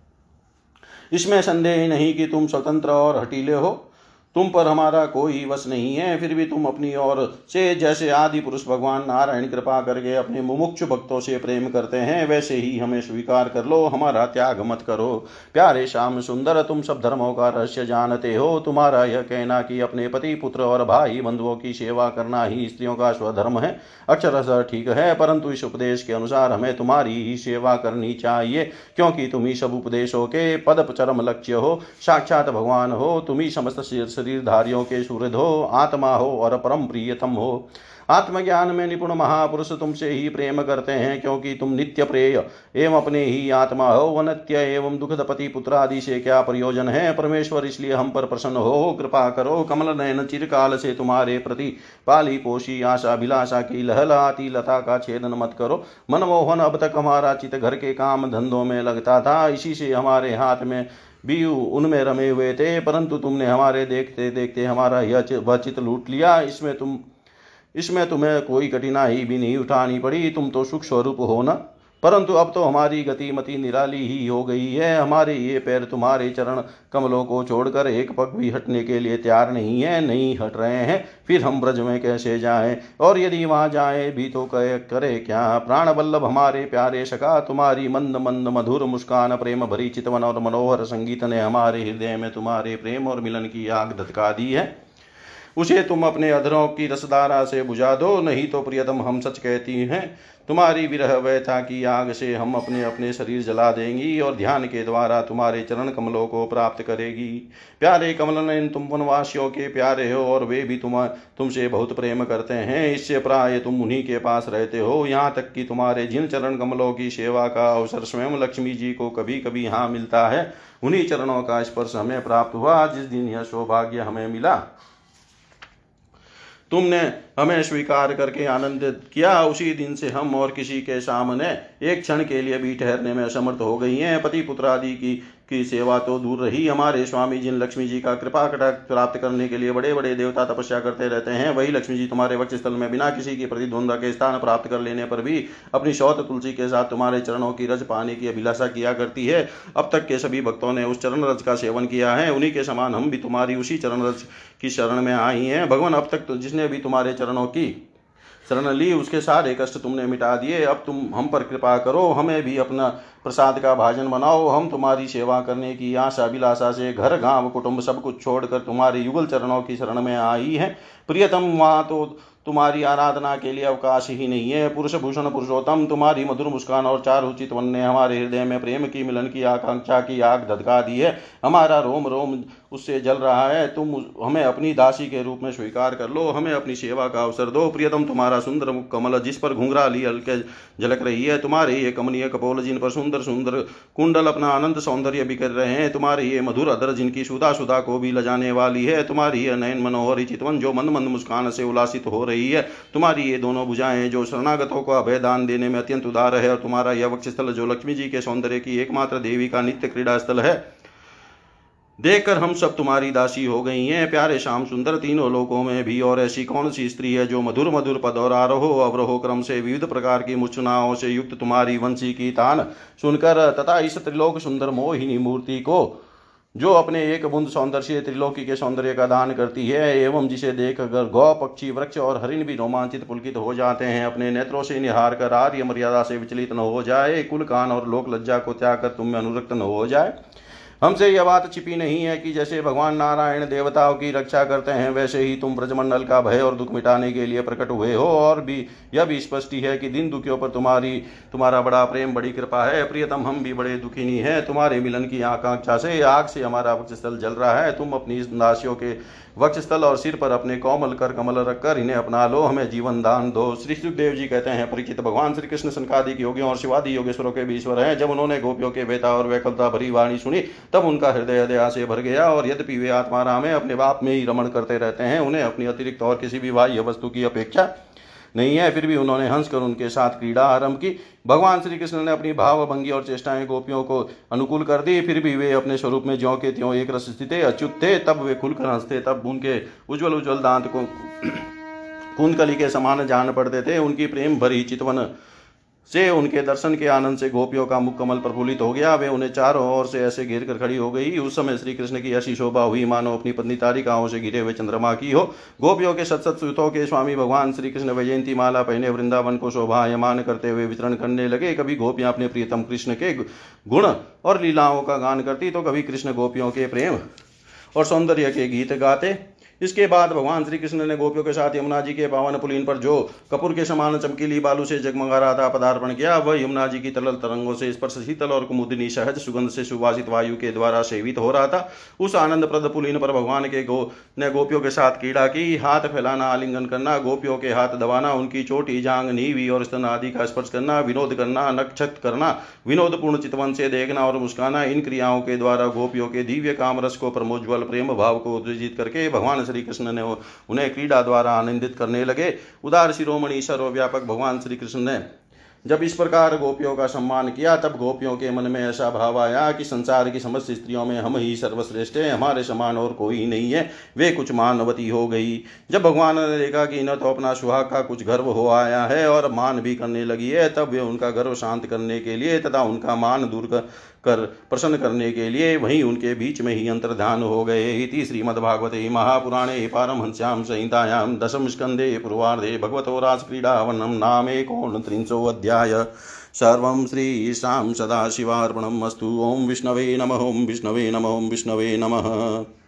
इसमें संदेह नहीं कि तुम स्वतंत्र और हटीले हो। तुम पर हमारा कोई वश नहीं है, फिर भी तुम अपनी ओर से जैसे आदि पुरुष भगवान नारायण कृपा करके अपने मुमुक्ष भक्तों से प्रेम करते हैं, वैसे ही हमें स्वीकार कर लो, हमारा त्याग मत करो। प्यारे श्याम सुंदर, तुम सब धर्मों का रहस्य जानते हो, तुम्हारा यह कहना कि अपने पति, पुत्र और भाई बंधुओं की सेवा करना ही स्त्रियों का स्वधर्म है अक्षर ठीक है, परंतु इस उपदेश के अनुसार हमें तुम्हारी ही सेवा करनी चाहिए, क्योंकि तुम ही सब उपदेशों के पद चरम लक्ष्य हो, साक्षात भगवान हो, तुम ही समस्त शरीरधारियों के सूर्य हो आत्मा हो और परम प्रियतम हो। आत्मज्ञान में निपुण महापुरुष तुमसे ही प्रेम करते हैं, क्योंकि तुम नित्य प्रेय एवं अपने ही आत्मा हो। वनत्य एवं दुखद पति पुत्र आदि से क्या प्रयोजन है? परमेश्वर इसलिए हम पर प्रसन्न हो। कृपा करो, कमल नयन चिरकाल से तुम्हारे प्रति पाली पोषी आशा अभिलाषा की लहलाती लता का छेदन मत करो। मनमोहन अब तक हमारा चित घर के काम धंधों में लगता था। इसी से हमारे हाथ में भी उनमें रमे हुए थे, परंतु तुमने हमारे देखते देखते हमारा यह वह चित लूट लिया। इसमें तुम इसमें तुम्हें कोई कठिनाई भी नहीं उठानी पड़ी। तुम तो सुख स्वरूप हो ना? परंतु अब तो हमारी गतिमति निराली ही हो गई है। हमारे ये पैर तुम्हारे चरण कमलों को छोड़कर एक पग भी हटने के लिए तैयार नहीं है, नहीं हट रहे हैं। फिर हम ब्रज में कैसे जाएँ? और यदि वहाँ जाए भी तो कह करे क्या? प्राण बल्लभ हमारे प्यारे सका तुम्हारी मंद मंद मधुर मुस्कान प्रेम भरी चितवन और मनोहर संगीत ने हमारे हृदय में तुम्हारे प्रेम और मिलन की आग धतका दी है। उसे तुम अपने अधरों की रसधारा से बुझा दो, नहीं तो प्रियतम हम सच कहती हैं। तुम्हारी विरह व्यथा की आग से हम अपने अपने शरीर जला देंगी और ध्यान के द्वारा तुम्हारे चरण कमलों को प्राप्त करेगी। प्यारे कमल नयन तुम वनवासियों के प्यारे हो और वे भी तुम, तुमसे बहुत प्रेम करते हैं। इससे प्राय तुम उन्हीं के पास रहते हो। यहाँ तक कि तुम्हारे जिन चरण कमलों की सेवा का अवसर स्वयं लक्ष्मी जी को कभी कभी यहाँ मिलता है, उन्हीं चरणों का स्पर्श हमें प्राप्त हुआ। जिस दिन यह सौभाग्य हमें मिला तुमने हमें स्वीकार करके आनंदित किया, उसी दिन से हम और किसी के सामने एक क्षण के लिए भी ठहरने में असमर्थ हो गई हैं। पति पुत्र आदि की की सेवा तो दूर रही। हमारे स्वामी जिन लक्ष्मी जी का कृपा कटाक्ष प्राप्त करने के लिए बड़े बड़े देवता तपस्या करते रहते हैं, वही लक्ष्मी जी तुम्हारे वक्ष स्थल में बिना किसी की प्रतिद्वंदा के स्थान प्राप्त कर लेने पर भी अपनी शौत तुलसी के साथ तुम्हारे चरणों की रज पाने की अभिलाषा किया करती है। अब तक के सभी भक्तों ने उस चरण रज का सेवन किया है। उन्हीं के समान हम भी तुम्हारी उसी चरण रज की शरण में आई हैं। भगवान, अब तक तो जिसने भी तुम्हारे चरणों की शरण ली उसके सारे कष्ट तुमने मिटा दिए। अब तुम हम पर कृपा करो, हमें भी अपना प्रसाद का भाजन बनाओ। हम तुम्हारी सेवा करने की आशा विलासा से घर, गाँव, कुटुंब सब कुछ छोड़कर तुम्हारे युगल चरणों की शरण में आई है। प्रियतम, वहाँ तो तुम्हारी आराधना के लिए अवकाश ही नहीं है। पुरुष भूषण पुरुषोत्तम, तुम्हारी मधुर मुस्कान और चार उचित वन ने हमारे हृदय में प्रेम की मिलन की आकांक्षा की आग धधका दी है। हमारा रोम रोम उससे जल रहा है। तुम हमें अपनी दासी के रूप में स्वीकार कर लो। हमें अपनी सेवा का अवसर दो। प्रियतम, तुम्हारा सुंदर मुख कमल जिस पर घुंघरा ली हल्के झलक रही है, तुम्हारे ये कमनीय कपोल जिन पर सुंदर सुंदर कुंडल अपना आनंद सौंदर्य बिखर रहे हैं, तुम्हारी ये मधुर अदर जिनकी सुधा सुधा को भी लजाने वाली है, तुम्हारी ये नयन मनोहर चितवन जो मंद मंद मुस्कान से उल्लासित हो रही है। तुम्हारी ये दोनों भुजाएँ जो शरणागतों को अभय दान देने में अत्यंत उदार है और तुम्हारा यह वक्ष स्थल जो लक्ष्मी जी के सौंदर्य की एकमात्र देवी का नित्य क्रीड़ा स्थल है। देखकर हम सब तुम्हारी दासी हो गई हैं। प्यारे श्याम सुंदर, तीनों लोकों में भी और ऐसी कौन सी स्त्री है जो मधुर मधुर पद और आरोह अवरोह क्रम से विविध प्रकार की मुचनाओं से युक्त तुम्हारी वंशी की तान सुनकर तथा इस त्रिलोक सुंदर मोहिनी मूर्ति को जो अपने एक बुंद सौंदर्य त्रिलोकी के सौंदर्य का दान करती है एवं जिसे देख कर गौ पक्षी, वृक्ष और हरिण भी रोमांचित, पुलकित हो जाते हैं, अपने नेत्रों से निहार कर आर्य मर्यादा से विचलित न हो जाए कुल कान और लोक लज्जा को त्याग कर तुम में अनुरक्त न हो जाए। हमसे यह बात छिपी नहीं है कि जैसे भगवान नारायण देवताओं की रक्षा करते हैं, वैसे ही तुम ब्रजमंडल का भय और दुख मिटाने के लिए प्रकट हुए हो, और भी, यह भी स्पष्ट है कि दिन दुखियों पर तुम्हारी, तुम्हारा बड़ा प्रेम, बड़ी कृपा है। प्रियतम, हम भी बड़े दुखिनी है। तुम्हारे मिलन की आकांक्षा से, आग से हमारा स्थल जल रहा है। तुम अपनी दासियों के वक्षस्थल और सिर पर अपने कोमल कर कमल रखकर इन्हें अपना लो, हमें जीवन दान दो। श्री सुखदेव जी कहते हैं, परिचित भगवान श्री कृष्ण संकादिक योगियों और शिवादी योगेश्वरों के भी ईश्वर हैं। जब उन्होंने गोपियों के वेता और वैकलता भरी वाणी सुनी, तब उनका हृदय दया से भर गया और यद्यपि वे आत्मा राम है, अपने बाप में ही रमण करते रहते हैं, उन्हें अपनी अतिरिक्त और किसी भी बाह्य वस्तु की अपेक्षा नहीं है, फिर भी उन्होंने हंसकर उनके साथ क्रीड़ा आरंभ की। भगवान श्री कृष्ण ने अपनी भावभंगी और चेष्टाएँ गोपियों को अनुकूल कर दी, फिर भी वे अपने स्वरूप में ज्यों के त्यों एक रस स्थित, अच्युत थे, तब वे खुलकर हँसते, तब उनके उज्ज्वल उज्जवल दांत को कुंदकली के समान जान पड़ते थे, उनकी प्रेम भरी चितवन से उनके दर्शन के आनंद से गोपियों का मुख कमल प्रफुल्लित हो गया। वे उन्हें चारों ओर से ऐसे घेर कर खड़ी हो गई। उस समय श्री कृष्ण की ऐसी शोभा हुई, मानो अपनी पत्नी तारिकाओं से घिरे हुए चंद्रमा की हो। गोपियों के सत सुतों के स्वामी भगवान श्री कृष्ण वैजयंती माला पहने वृंदावन को शोभायमान करते हुए वितरण करने लगे। कभी गोपियाँ अपने प्रियतम कृष्ण के गुण और लीलाओं का गान करती तो कभी कृष्ण गोपियों के प्रेम और सौंदर्य के गीत गाते। इसके बाद भगवान श्री कृष्ण ने गोपियों के साथ यमुना जी के पावन पुलीन पर जो कपूर के समान चमकीली बालू से जगमगा रहा था, पदार्पण किया, वह यमुना जी की तरल तरंगों से स्पर्श शीतल और कुमुदिनी सहज सुगंध से सुवासित वायु के द्वारा सेवित हो रहा था। उस आनंद प्रद पुलीन पर भगवान के गो ने गोपियों के साथ कीड़ा की, हाथ फैलाना, आलिंगन करना, गोपियों के हाथ दबाना, उनकी चोटी, जांग, नीवी और स्तन आदि का स्पर्श करना, विनोद करना नक्षत करना, विनोदपूर्ण चितवन से देखना और मुस्काना, इन क्रियाओं के द्वारा गोपियों के दिव्य कामरस को प्रमोज्वल प्रेम भाव को उत्तेजित करके भगवान श्री कृष्ण ने उन्हें क्रीड़ा द्वारा आनंदित करने लगे। उदार शिरोमणि सर्वव्यापक भगवान श्री कृष्ण ने जब इस प्रकार गोपियों का सम्मान किया, तब गोपियों के मन में ऐसा भाव आया कि संसार की समस्त स्त्रियों में हम ही सर्वश्रेष्ठ हैं, हमारे समान और कोई नहीं है, वे कुछ मानवती हो गई। जब भगवान ने देखा कि न तो अपना सुहाग का कुछ गर्व हो आया है और मान भी करने लगी है, तब वे उनका गर्व शांत करने के लिए तथा उनका मान दूर कर कर, प्रसन्न करने के लिए वहीं उनके बीच में ही अंतर्ध्यान हो गए इति श्रीमद्भागवते महापुराणे पारमहंस्यां संहितायां दशम स्कन्धे पूर्वार्धे भगवतो राजक्रीडावनं नामेकोनत्रिंशोऽध्याय सर्वं श्रीशां सदाशिवार्पणम् अस्तु। ॐ विष्णवे नम। ओं विष्णवे नम। ओं विष्णवे नमः।